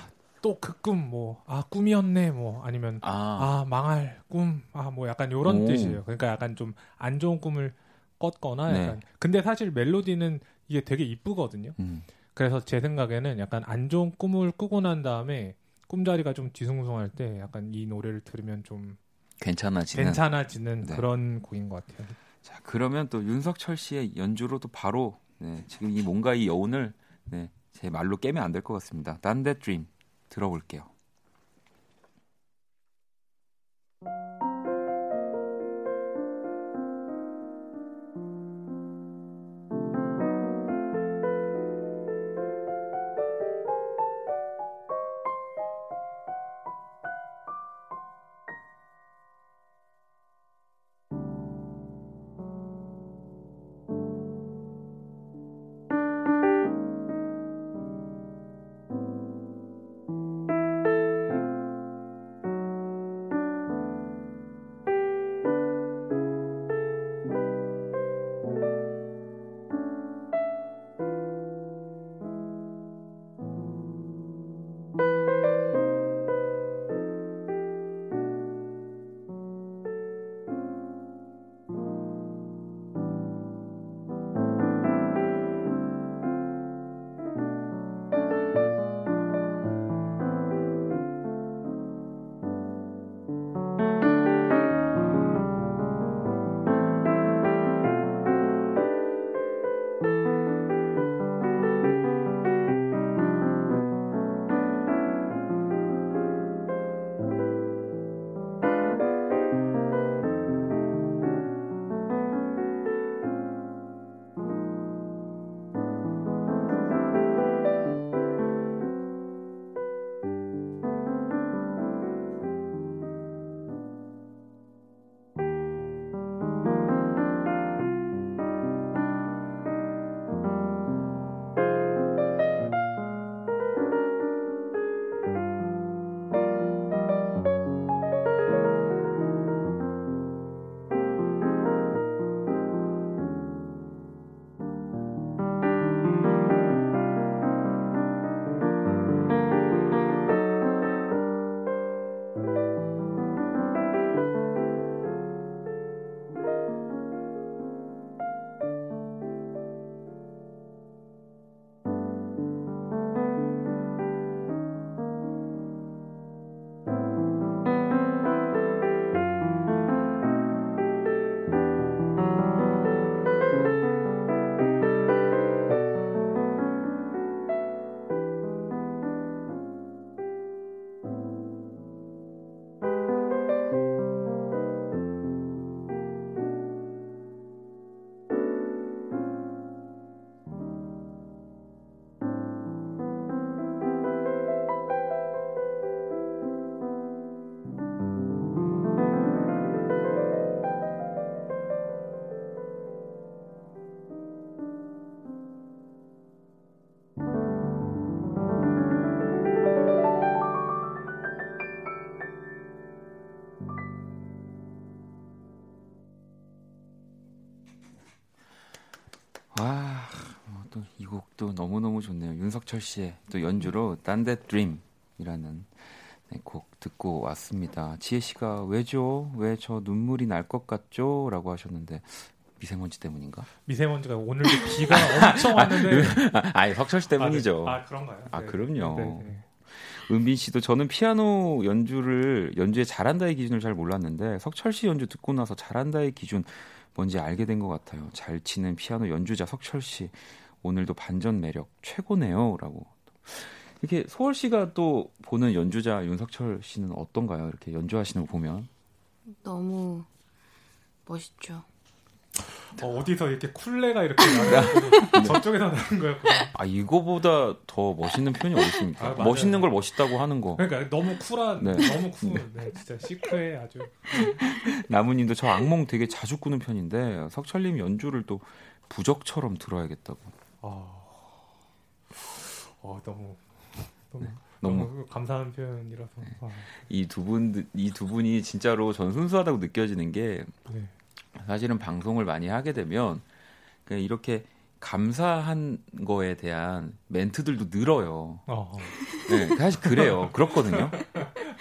또 그 꿈, 뭐, 아, 꿈이었네, 뭐, 아니면, 아, 아, 망할 꿈, 아, 뭐, 약간 요런 오. 뜻이에요. 그러니까 약간 좀 안 좋은 꿈을 꿨거나 네. 약간. 근데 사실 멜로디는 이게 되게 이쁘거든요. 음. 그래서 제 생각에는 약간 안 좋은 꿈을 꾸고 난 다음에 꿈자리가 좀 뒤숭숭할 때 약간 이 노래를 들으면 좀 괜찮아지는. 괜찮아지는 네. 그런 곡인 것 같아요. 자 그러면 또 윤석철 씨의 연주로도 바로 네, 지금 이 뭔가 이 여운을 네, 제 말로 깨면 안 될 것 같습니다. 단데 드림 들어볼게요. 아, 어, 또이 곡도 너무너무 좋네요. 윤석철 씨의 또 연주로 딴 t 드림이라는 네, 곡 듣고 왔습니다. 지혜 씨가 왜죠? 왜 저 눈물이 날 것 같죠? 라고 하셨는데 미세먼지 때문인가? 미세먼지가 오늘도 비가 엄청 왔는데 아, 석철 씨 때문이죠. 아, 네. 아 그런가요? 아, 네. 그럼요. 네, 네. 은빈 씨도 저는 피아노 연주를 연주에 잘한다의 기준을 잘 몰랐는데 석철 씨 연주 듣고 나서 잘한다의 기준 뭔지 알게 된 것 같아요. 잘 치는 피아노 연주자 석철 씨 오늘도 반전 매력 최고네요라고. 이렇게 소월 씨가 또 보는 연주자 윤석철 씨는 어떤가요? 이렇게 연주하시는 거 보면 너무 멋있죠. 어, 어디서 이렇게 쿨내가 이렇게 나는 [LAUGHS] 저쪽에서 나는 거였구나. 아 이거보다 더 멋있는 표현이 어디 있습니까? 아. 멋있는 걸 멋있다고 하는 거. 그러니까 너무 쿨한, 네. 너무 쿨, 네, 진짜 시크해 아주. [LAUGHS] 나무님도 저 악몽 되게 자주 꾸는 편인데 석철님 연주를 또 부적처럼 들어야겠다고. 아, 어, 너무 너무 네, 너무 너무 감사한 표현이라서. 아, 이두 분 이 두 분이 진짜로 전 순수하다고 느껴지는 게 네. 사실은 방송을 많이 하게 되면 그냥 이렇게 감사한 거에 대한 멘트들도 늘어요. 어, 어. 네, 사실 그래요. 그렇거든요.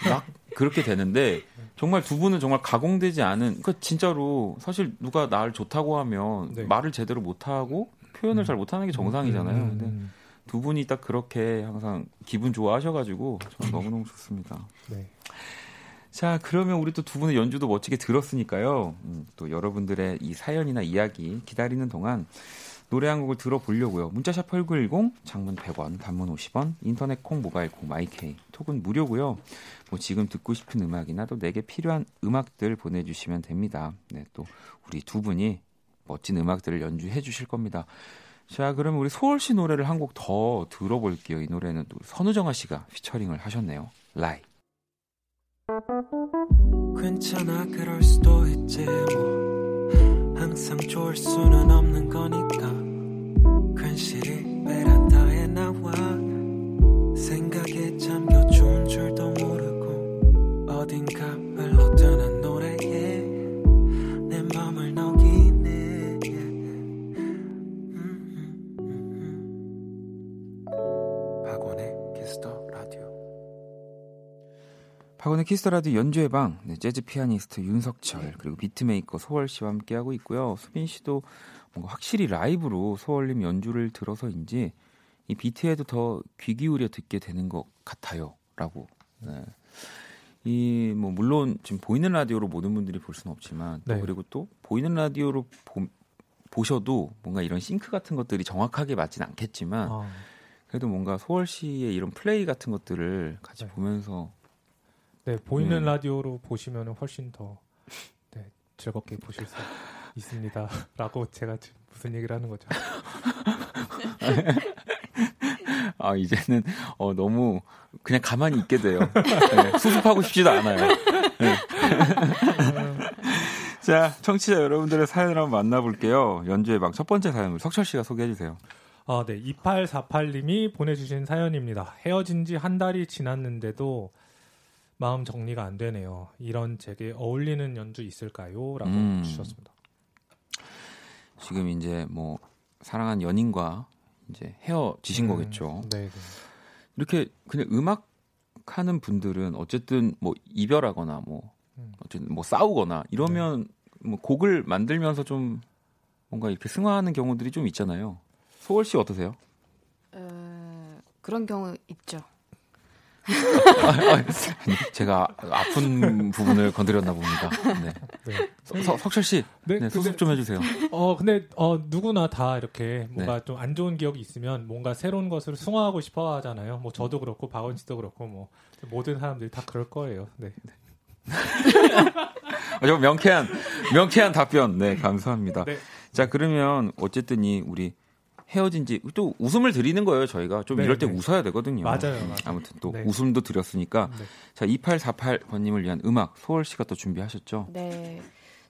막 그렇게 되는데 정말 두 분은 정말 가공되지 않은 그 진짜로 사실 누가 나를 좋다고 하면 네. 말을 제대로 못 하고 표현을 음. 잘 못하는 게 정상이잖아요. 음, 근데 음, 두 분이 딱 그렇게 항상 기분 좋아하셔가지고 저는 너무너무 좋습니다. 네. 자, 그러면 우리 또 두 분의 연주도 멋지게 들었으니까요. 음, 또 여러분들의 이 사연이나 이야기 기다리는 동안 노래 한 곡을 들어보려고요. 문자 샵 8910, 장문 100원, 단문 50원, 인터넷 콩, 모바일 콩, 마이케이, 톡은 무료고요. 뭐 지금 듣고 싶은 음악이나 또 내게 필요한 음악들 보내주시면 됩니다. 네, 또 우리 두 분이 멋진 음악들을 연주해 주실 겁니다. 자, 그러면 우리 소월 씨 노래를 한 곡 더 들어볼게요. 이 노래는 또 선우정아 씨가 피처링을 하셨네요. 라이. 괜찮아 그럴 수도 있지 뭐. 항상 좋을 수는 없는 거니까. 괜시리 베란다에 나와 박원의 키스 더 라디오 연주의 방 네, 재즈 피아니스트 윤석철 그리고 beatmaker 소월 씨와 함께하고 있고요. 수빈 씨도 뭔가 확실히 라이브로 소월님 연주를 들어서인지 이 비트에도 더 귀 기울여 듣게 되는 것 같아요라고. 네. 이뭐 물론 지금 보이는 라디오로 모든 분들이 볼 수는 없지만 또 네. 그리고 또 보이는 라디오로 보, 보셔도 뭔가 이런 싱크 같은 것들이 정확하게 맞진 않겠지만 아, 그래도 뭔가 소월 씨의 이런 플레이 같은 것들을 같이 네. 보면서 네 보이는 네. 라디오로 보시면 훨씬 더 네, 즐겁게 [LAUGHS] 보실 수 있습니다.라고 [LAUGHS] 제가 지금 무슨 얘기를 하는 거죠? [LAUGHS] 아 이제는 어 너무 그냥 가만히 있게 돼요. 네, 수습하고 싶지도 않아요. 네. 자 청취자 여러분들의 사연을 한번 만나볼게요. 연주의 방 첫 번째 사연을 석철 씨가 소개해 주세요. 아, 네. 2848님이 보내주신 사연입니다. 헤어진 지 한 달이 지났는데도 마음 정리가 안 되네요. 이런 제게 어울리는 연주 있을까요? 라고 음. 주셨습니다. 지금 이제 뭐 사랑한 연인과 이제 헤어지신 음, 거겠죠. 네, 네. 이렇게 그냥 음악 하는 분들은 어쨌든 뭐 이별하거나 뭐 음. 어쨌든 뭐 싸우거나 이러면 뭐 곡을 만들면서 좀 뭔가 이렇게 승화하는 경우들이 좀 있잖아요. 소월 씨 어떠세요? 어, 그런 경우 있죠. 제가 아픈 부분을 건드렸나 봅니다. 네. 네. 서- 서- 석철 씨, 네, 네, 수습 근데- 좀 해주세요. 어, 근데 어, 누구나 다 이렇게 네. 뭔가 좀 안 좋은 기억이 있으면 뭔가 새로운 것을 승화하고 싶어 하잖아요. 뭐 저도 그렇고 박원 씨도 그렇고 뭐 모든 사람들이 다 그럴 거예요. 네. 아, 좀 명쾌한 명쾌한 답변, 네 감사합니다. 네. 자 그러면 어쨌든 이 우리 헤어진 지 또 웃음을 드리는 거예요. 저희가 좀 네, 이럴 때 네. 웃어야 되거든요. 맞아요, 맞아요. 아무튼 또 네. 웃음도 드렸으니까 네. 자 2848번님을 위한 음악 소월 씨가 또 준비하셨죠. 네.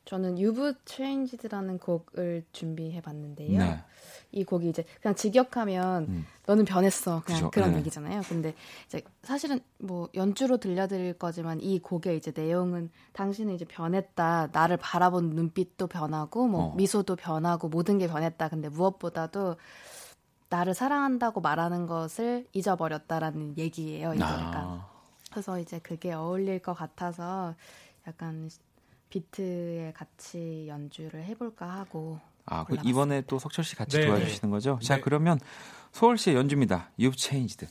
저는 You've Changed라는 곡을 준비해 봤는데요. 네. 이 곡이 이제 그냥 직역하면 음. 너는 변했어 그냥 그죠. 그런 네. 얘기잖아요. 근데 이제 사실은 뭐 연주로 들려드릴 거지만 이 곡의 이제 내용은 당신은 이제 변했다. 나를 바라본 눈빛도 변하고 뭐 어. 미소도 변하고 모든 게 변했다. 근데 무엇보다도 나를 사랑한다고 말하는 것을 잊어버렸다라는 얘기예요. 이 노래가. 아, 그래서 이제 그게 어울릴 것 같아서 약간 비트에 같이 연주를 해볼까 하고 아, 그. 이번에 또 석철 씨 같이 네, 도와주시는 거죠? 자, 네. 그러면 서울 씨의 연주입니다. You've changed.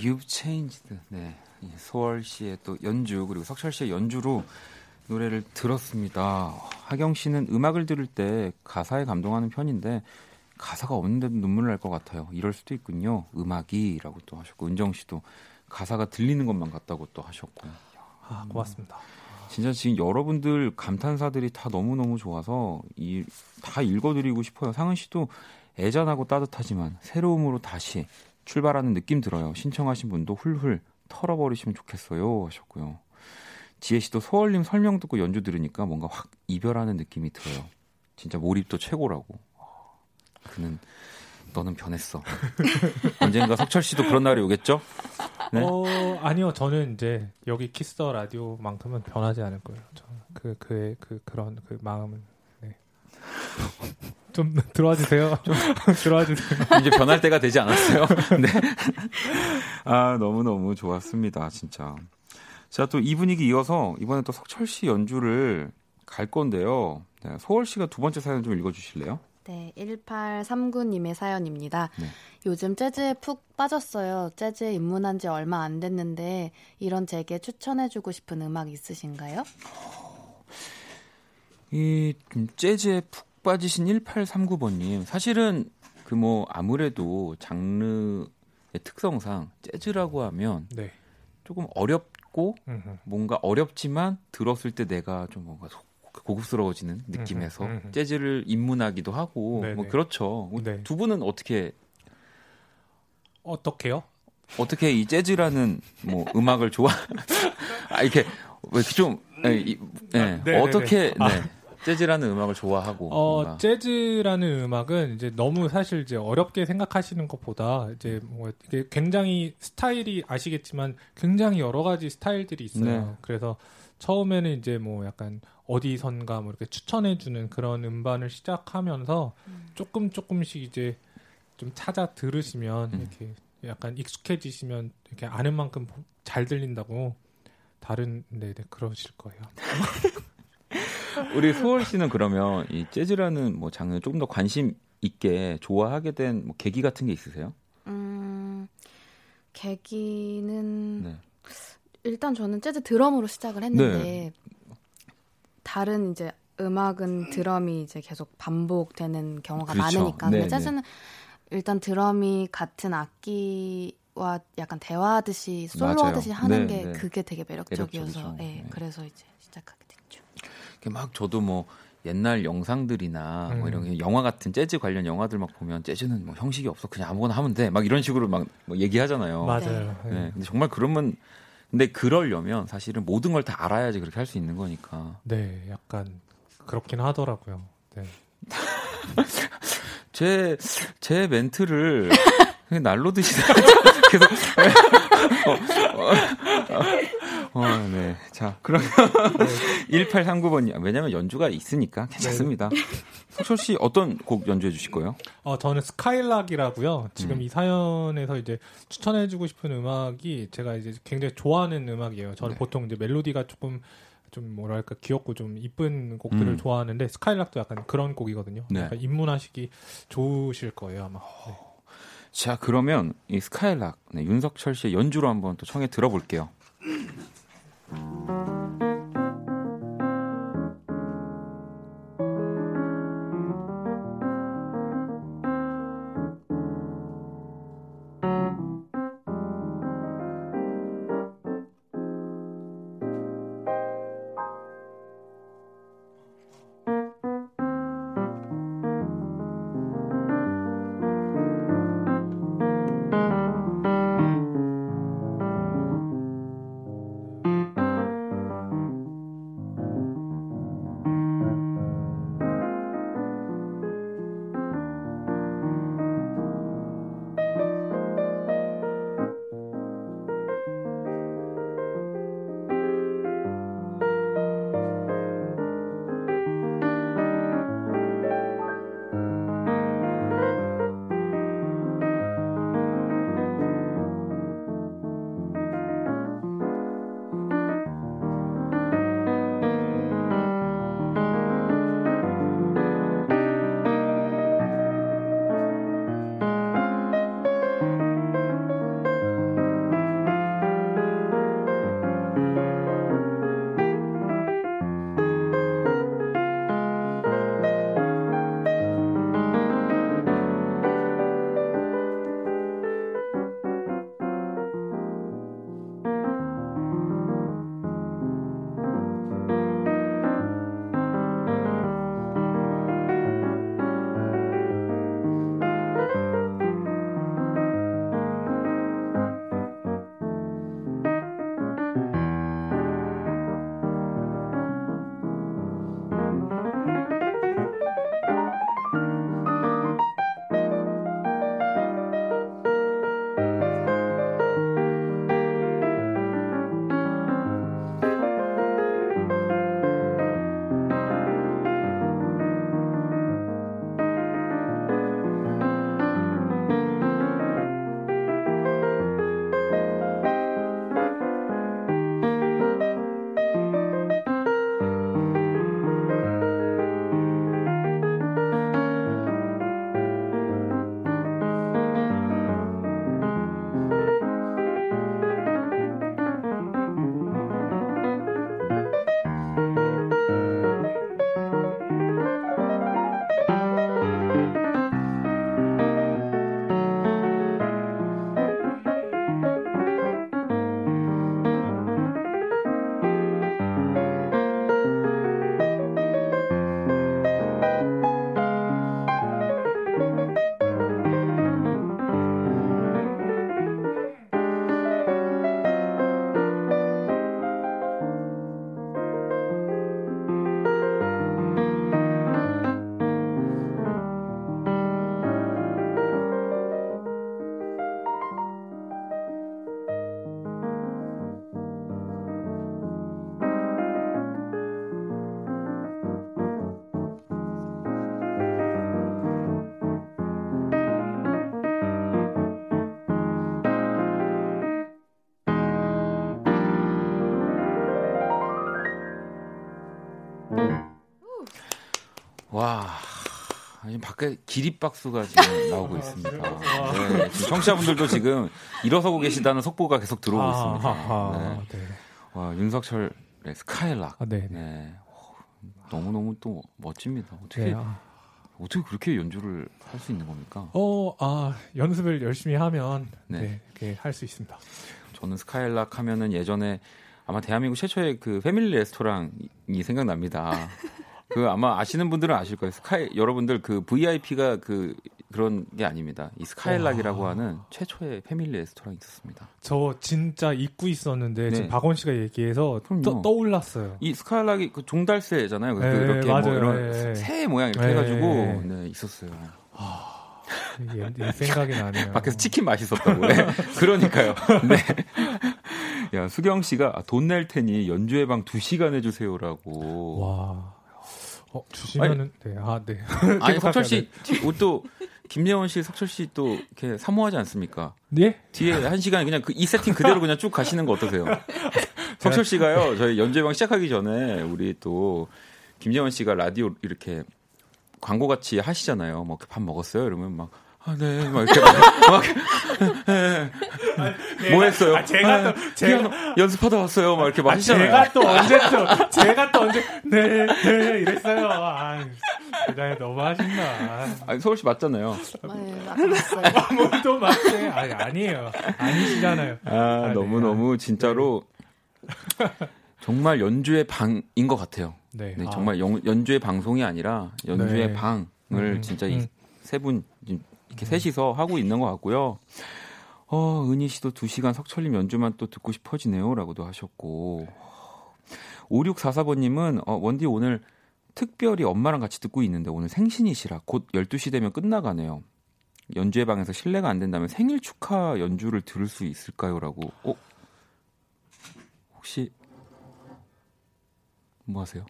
You've changed. 네. 이 소월 씨의 또 연주 그리고 석철 씨의 연주로 노래를 들었습니다. 하경 씨는 음악을 들을 때 가사에 감동하는 편인데 가사가 없는데도 눈물 날 것 같아요. 이럴 수도 있군요. 음악이라고 또 하셨고 은정 씨도 가사가 들리는 것만 같다고 또 하셨고. 아, 고맙습니다. 진짜 지금 여러분들 감탄사들이 다 너무너무 좋아서 이 다 읽어드리고 싶어요. 상은 씨도 애잔하고 따뜻하지만 새로움으로 다시 출발하는 느낌 들어요. 신청하신 분도 훌훌 털어버리시면 좋겠어요 하셨고요. 지혜 씨도 소월님 설명 듣고 연주 들으니까 뭔가 확 이별하는 느낌이 들어요. 진짜 몰입도 최고라고. 그는 너는 변했어. [LAUGHS] 언젠가 석철 씨도 그런 날이 오겠죠? 네. 어, 아니요. 저는 이제 여기 Kiss the Radio만큼은 변하지 않을 거예요. 그 그의 그 그런 그 마음은 네. [LAUGHS] 좀 [LAUGHS] 들어와 주세요. 좀 [LAUGHS] 들어와 주세요. 이제 변할 때가 되지 않았어요. [LAUGHS] 네. 아, 너무너무 좋았습니다. 진짜. 자, 또 이 분위기 이어서 이번에 또 석철 씨 연주를 갈 건데요. 네, 소월 씨가 두 번째 사연 좀 읽어 주실래요? 네, 1839님의 사연입니다. 네. 요즘 재즈에 푹 빠졌어요. 재즈에 입문한 지 얼마 안 됐는데 이런 제게 추천해주고 싶은 음악 있으신가요? 이 음, 재즈에 푹 빠지신 1839번님. 사실은 그 뭐 아무래도 장르의 특성상 재즈라고 하면 네. 조금 어렵고 음흠. 뭔가 어렵지만 들었을 때 내가 좀 뭔가 속- 고급스러워지는 느낌에서 음흠, 음흠. 재즈를 입문하기도 하고 네네. 뭐 그렇죠. 네. 두 분은 어떻게 어떻게요? 어떻게 이 재즈라는 뭐 음악을 좋아 [LAUGHS] 아 이렇게 왜 이렇게 좀 예, 이- 예, 아, 네네네. 어떻게 아. 네, 재즈라는 음악을 좋아하고 어, 뭔가. 재즈라는 음악은 이제 너무 사실 이제 어렵게 생각하시는 것보다 이제 뭐 이게 굉장히 스타일이 아시겠지만 굉장히 여러 가지 스타일들이 있어요. 네. 그래서 처음에는 이제 뭐 약간 어디선가 뭐 이렇게 추천해 주는 그런 음반을 시작하면서 조금 조금씩 이제 좀 찾아 들으시면 음. 이렇게 약간 익숙해지시면 이렇게 아는 만큼 잘 들린다고 다른 네 네 그러실 거예요. [LAUGHS] 우리 소월 씨는 그러면 이 재즈라는 뭐 장르 조금 더 관심 있게 좋아하게 된 뭐 계기 같은 게 있으세요? 음, 계기는 네. 일단 저는 재즈 드럼으로 시작을 했는데 네. 다른 이제 음악은 드럼이 이제 계속 반복되는 경우가 그렇죠. 많으니까 네, 근데 재즈는 일단 드럼이 같은 악기와 약간 대화하듯이 솔로하듯이. 하는 네, 게 네. 그게 되게 매력적이어서. 예, 네. 그래서 이제 시작하게. 이렇게 막 저도 뭐 옛날 영상들이나 뭐 음. 이런 영화 같은 재즈 관련 영화들 막 보면 재즈는 뭐 형식이 없어 그냥 아무거나 하면 돼 막 이런 식으로 막 뭐 얘기하잖아요. 맞아요. 네. 네. 근데 정말 그러면 근데 그러려면 사실은 모든 걸 다 알아야지 그렇게 할 수 있는 거니까. 네, 약간 그렇긴 하더라고요. 네. [LAUGHS] 제, 제 멘트를 [LAUGHS] 그냥 날로 드시다. [LAUGHS] 계속. 어, 어, 어, 네. 자, 그러면 1839번님. 왜냐면 연주가 있으니까 괜찮습니다. 석철 씨 어떤 곡 연주해 주실 거예요? 어, 저는 스카일락이라고요. 지금 음. 이 사연에서 이제 추천해 주고 싶은 음악이 제가 이제 굉장히 좋아하는 음악이에요. 저는 네. 보통 이제 멜로디가 조금 좀 뭐랄까 귀엽고 좀 이쁜 곡들을 음. 좋아하는데 스카일락도 약간 그런 곡이거든요. 네. 약간 입문하시기 좋으실 거예요 아마. 네. 자, 그러면 이 스카일락, 네, 윤석철 씨의 연주로 한번 또 청해 들어볼게요. 밖에 기립박수가 지금 나오고 있습니다. 네, 지금 청취자분들도 지금 일어서고 계시다는 속보가 계속 들어오고 있습니다. 아하하. 네. 네. 와, 윤석철의 스카일락. 아, 네. 네. 네. 너무 너무 또 멋집니다. 어떻게, 네, 아. 어떻게 그렇게 연주를 할 수 있는 겁니까? 어, 아, 연습을 열심히 하면 네. 네, 이렇게 할 수 있습니다. 저는 스카일락 하면은 예전에 아마 대한민국 최초의 그 패밀리 레스토랑이 생각납니다. 그 아마 아시는 분들은 아실 거예요. 스카이 여러분들 그 VIP가 그 그런 게 아닙니다. 이 스카일락이라고 와. 하는 최초의 패밀리 레스토랑이 있었습니다. 저 진짜 잊고 있었는데 네. 지금 박원 씨가 얘기해서 그럼요. 떠, 떠올랐어요. 이 스카일락이 그 종달새잖아요. 그 네, 이렇게 뭐 맞아요. 이런 네. 새 모양 이렇게 네. 해가지고 네, 있었어요. 예, 예, 생각이 나네요. [LAUGHS] 밖에서 치킨 맛있었다고. 네. [LAUGHS] 그러니까요. 네. 야 수경 씨가 아, 돈낼 테니 연주회 방 2시간 해주세요라고. 와. 어, 주시면은 네. 아, 네. 아니 [LAUGHS] 석철 씨, 또 김예원 씨, 석철 씨 또 이렇게 사모하지 않습니까? 네? 뒤에 한 시간 그냥 그 이 세팅 그대로 그냥 쭉 가시는 거 어떠세요? [LAUGHS] 석철 씨가요, 저희 연주회방 시작하기 전에 우리 또 김예원 씨가 라디오 이렇게 광고 같이 하시잖아요. 뭐밥 먹었어요? 이러면 막 아, 네. 막 이렇게 막, 막 [LAUGHS] 뭐 했어요? 아, 제가 아, 또- 피아노 연습하다 왔어요. 막 이렇게 막 아, 하시잖아요. 제가 또 언제 또 [LAUGHS] 제가 또 언제 네, 네 이랬어요. 아, 대단히 너무 하신다. 아니, 서울 씨 맞잖아요. 네, 아까 봤어요. 뭐또 맞대? 아니 아니에요. 아니시잖아요. 아, 아, 네. 너무 너무 진짜로 정말 연주의 방인 것 같아요. 네, 네, 아, 정말 연, 연주의 방송이 아니라 연주의 네. 방을 음, 진짜 음. 이세 분 이렇게 셋이서 하고 있는 것 같고요. 어, 은희 씨도 두 시간 석철님 연주만 또 듣고 싶어지네요. 라고도 하셨고. 5644번님은, 어, 원디 오늘 특별히 엄마랑 같이 듣고 있는데 오늘 생신이시라 곧 12시 되면 끝나가네요. 연주회 방에서 실례가 안 된다면 생일 축하 연주를 들을 수 있을까요? 라고. 어? 혹시, 뭐 하세요?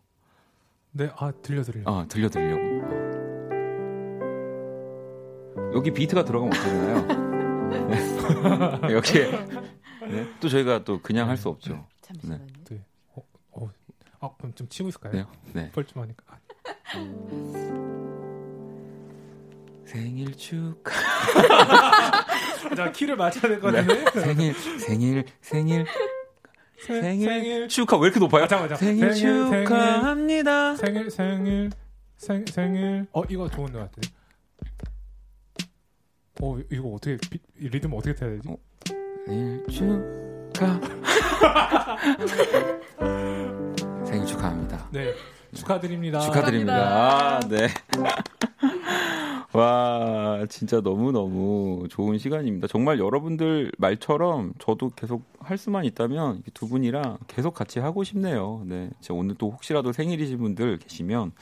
네, 아 들려드려요. 아, 들려드리려고. 여기 비트가 들어가면 어떻게 되나요? 네. [LAUGHS] 여기에. 네. 또 저희가 또 그냥 할 수 없죠. 잠시만요. 아 그럼 좀 치고 있을까요? 네. 네. 뻘쭘하니까. 아, 생일 축하. [LAUGHS] 자 키를 맞춰야 될것 같은데. 생일, 생일, 생일, 생- 생일, 생일 축하. 왜 이렇게 높아요? 아, 잠깐만, 잠깐만. 생일, 생일, 생일. 축하합니다. 생일 생일 생 생일 어 이거 좋은 것 같아. 어 이거 어떻게 비, 이 리듬 어떻게 타야 되지? 어. 생일 축하. [LAUGHS] 생일 축하합니다. 네 축하드립니다. 축하드립니다. 아, 네. [LAUGHS] 와, 진짜 너무너무 좋은 시간입니다. 정말 여러분들 말처럼 저도 계속 할 수만 있다면 이두 분이랑 계속 같이 하고 싶네요. 네. 제가 오늘 또 혹시라도 생일이신 분들 계시면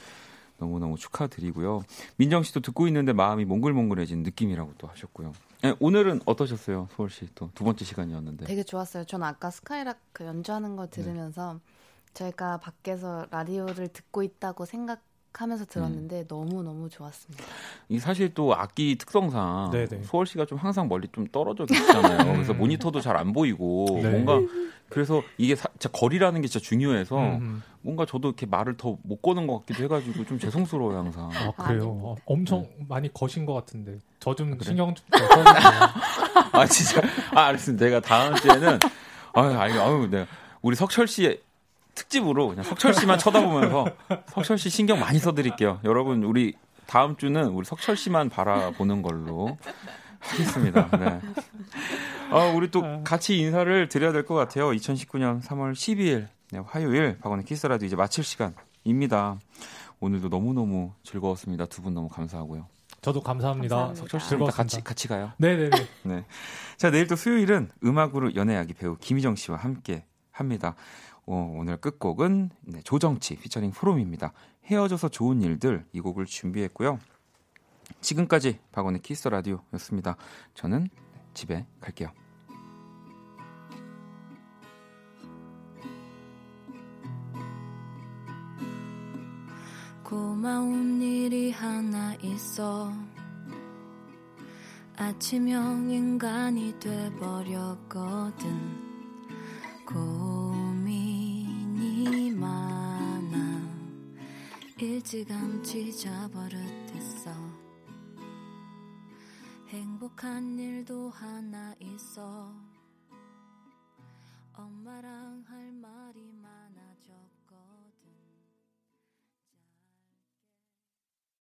너무너무 축하드리고요. 민정 씨도 듣고 있는데 마음이 몽글몽글해진 느낌이라고 또 하셨고요. 네, 오늘은 어떠셨어요? 서울시 또두 번째 시간이었는데. 되게 좋았어요. 저는 아까 스카이락 그 연주하는 거 들으면서 저희가 밖에서 라디오를 듣고 있다고 생각 하면서 들었는데 너무 너무 좋았습니다. 이 사실 또 악기 특성상 네네. 수월 씨가 좀 항상 멀리 좀 떨어져 계시잖아요. [LAUGHS] 그래서 모니터도 잘 안 보이고 네. 뭔가 그래서 이게 사, 진짜 거리라는 게 진짜 중요해서 음, 뭔가 저도 이렇게 말을 더 못 거는 것 같기도 해가지고 좀 죄송스러워요 항상. 아 그래요. 아닙니다. 어, 엄청 많이 거신 것 같은데 저좀 그래? 신경 좀. [LAUGHS] 아 진짜 아 알겠습니다. 내가 다음 주에는 아유 아유 아유 네 우리 석철 씨 특집으로 그냥 석철 씨만 쳐다보면서 석철 씨 신경 많이 써드릴게요. 여러분 우리 다음 주는 우리 석철 씨만 바라보는 걸로 하겠습니다. 네. 아, [LAUGHS] 우리 또 같이 인사를 드려야 될 것 같아요. 2019년 3월 12일 네, 화요일 박원의 키스라도 이제 마칠 시간입니다. 오늘도 너무너무 즐거웠습니다. 두 분 너무 감사하고요. 저도 감사합니다. 감사합니다. 석철 씨랑 즐거웠습니다. 같이 같이 가요. 네네네. [LAUGHS] 네. 자, 내일 또 수요일은 음악으로 연애하기 배우 김희정 씨와 함께 합니다. 어, 오늘 끝곡은 네, 조정치 피처링 프롬입니다. 헤어져서 좋은 일들 이 곡을 준비했고요. 지금까지 박원의 키스 라디오였습니다. 저는 집에 갈게요. 고마운 일이 하나 있어 아침형 인간이 행복한 일도 하나 있어. 엄마랑 할 말이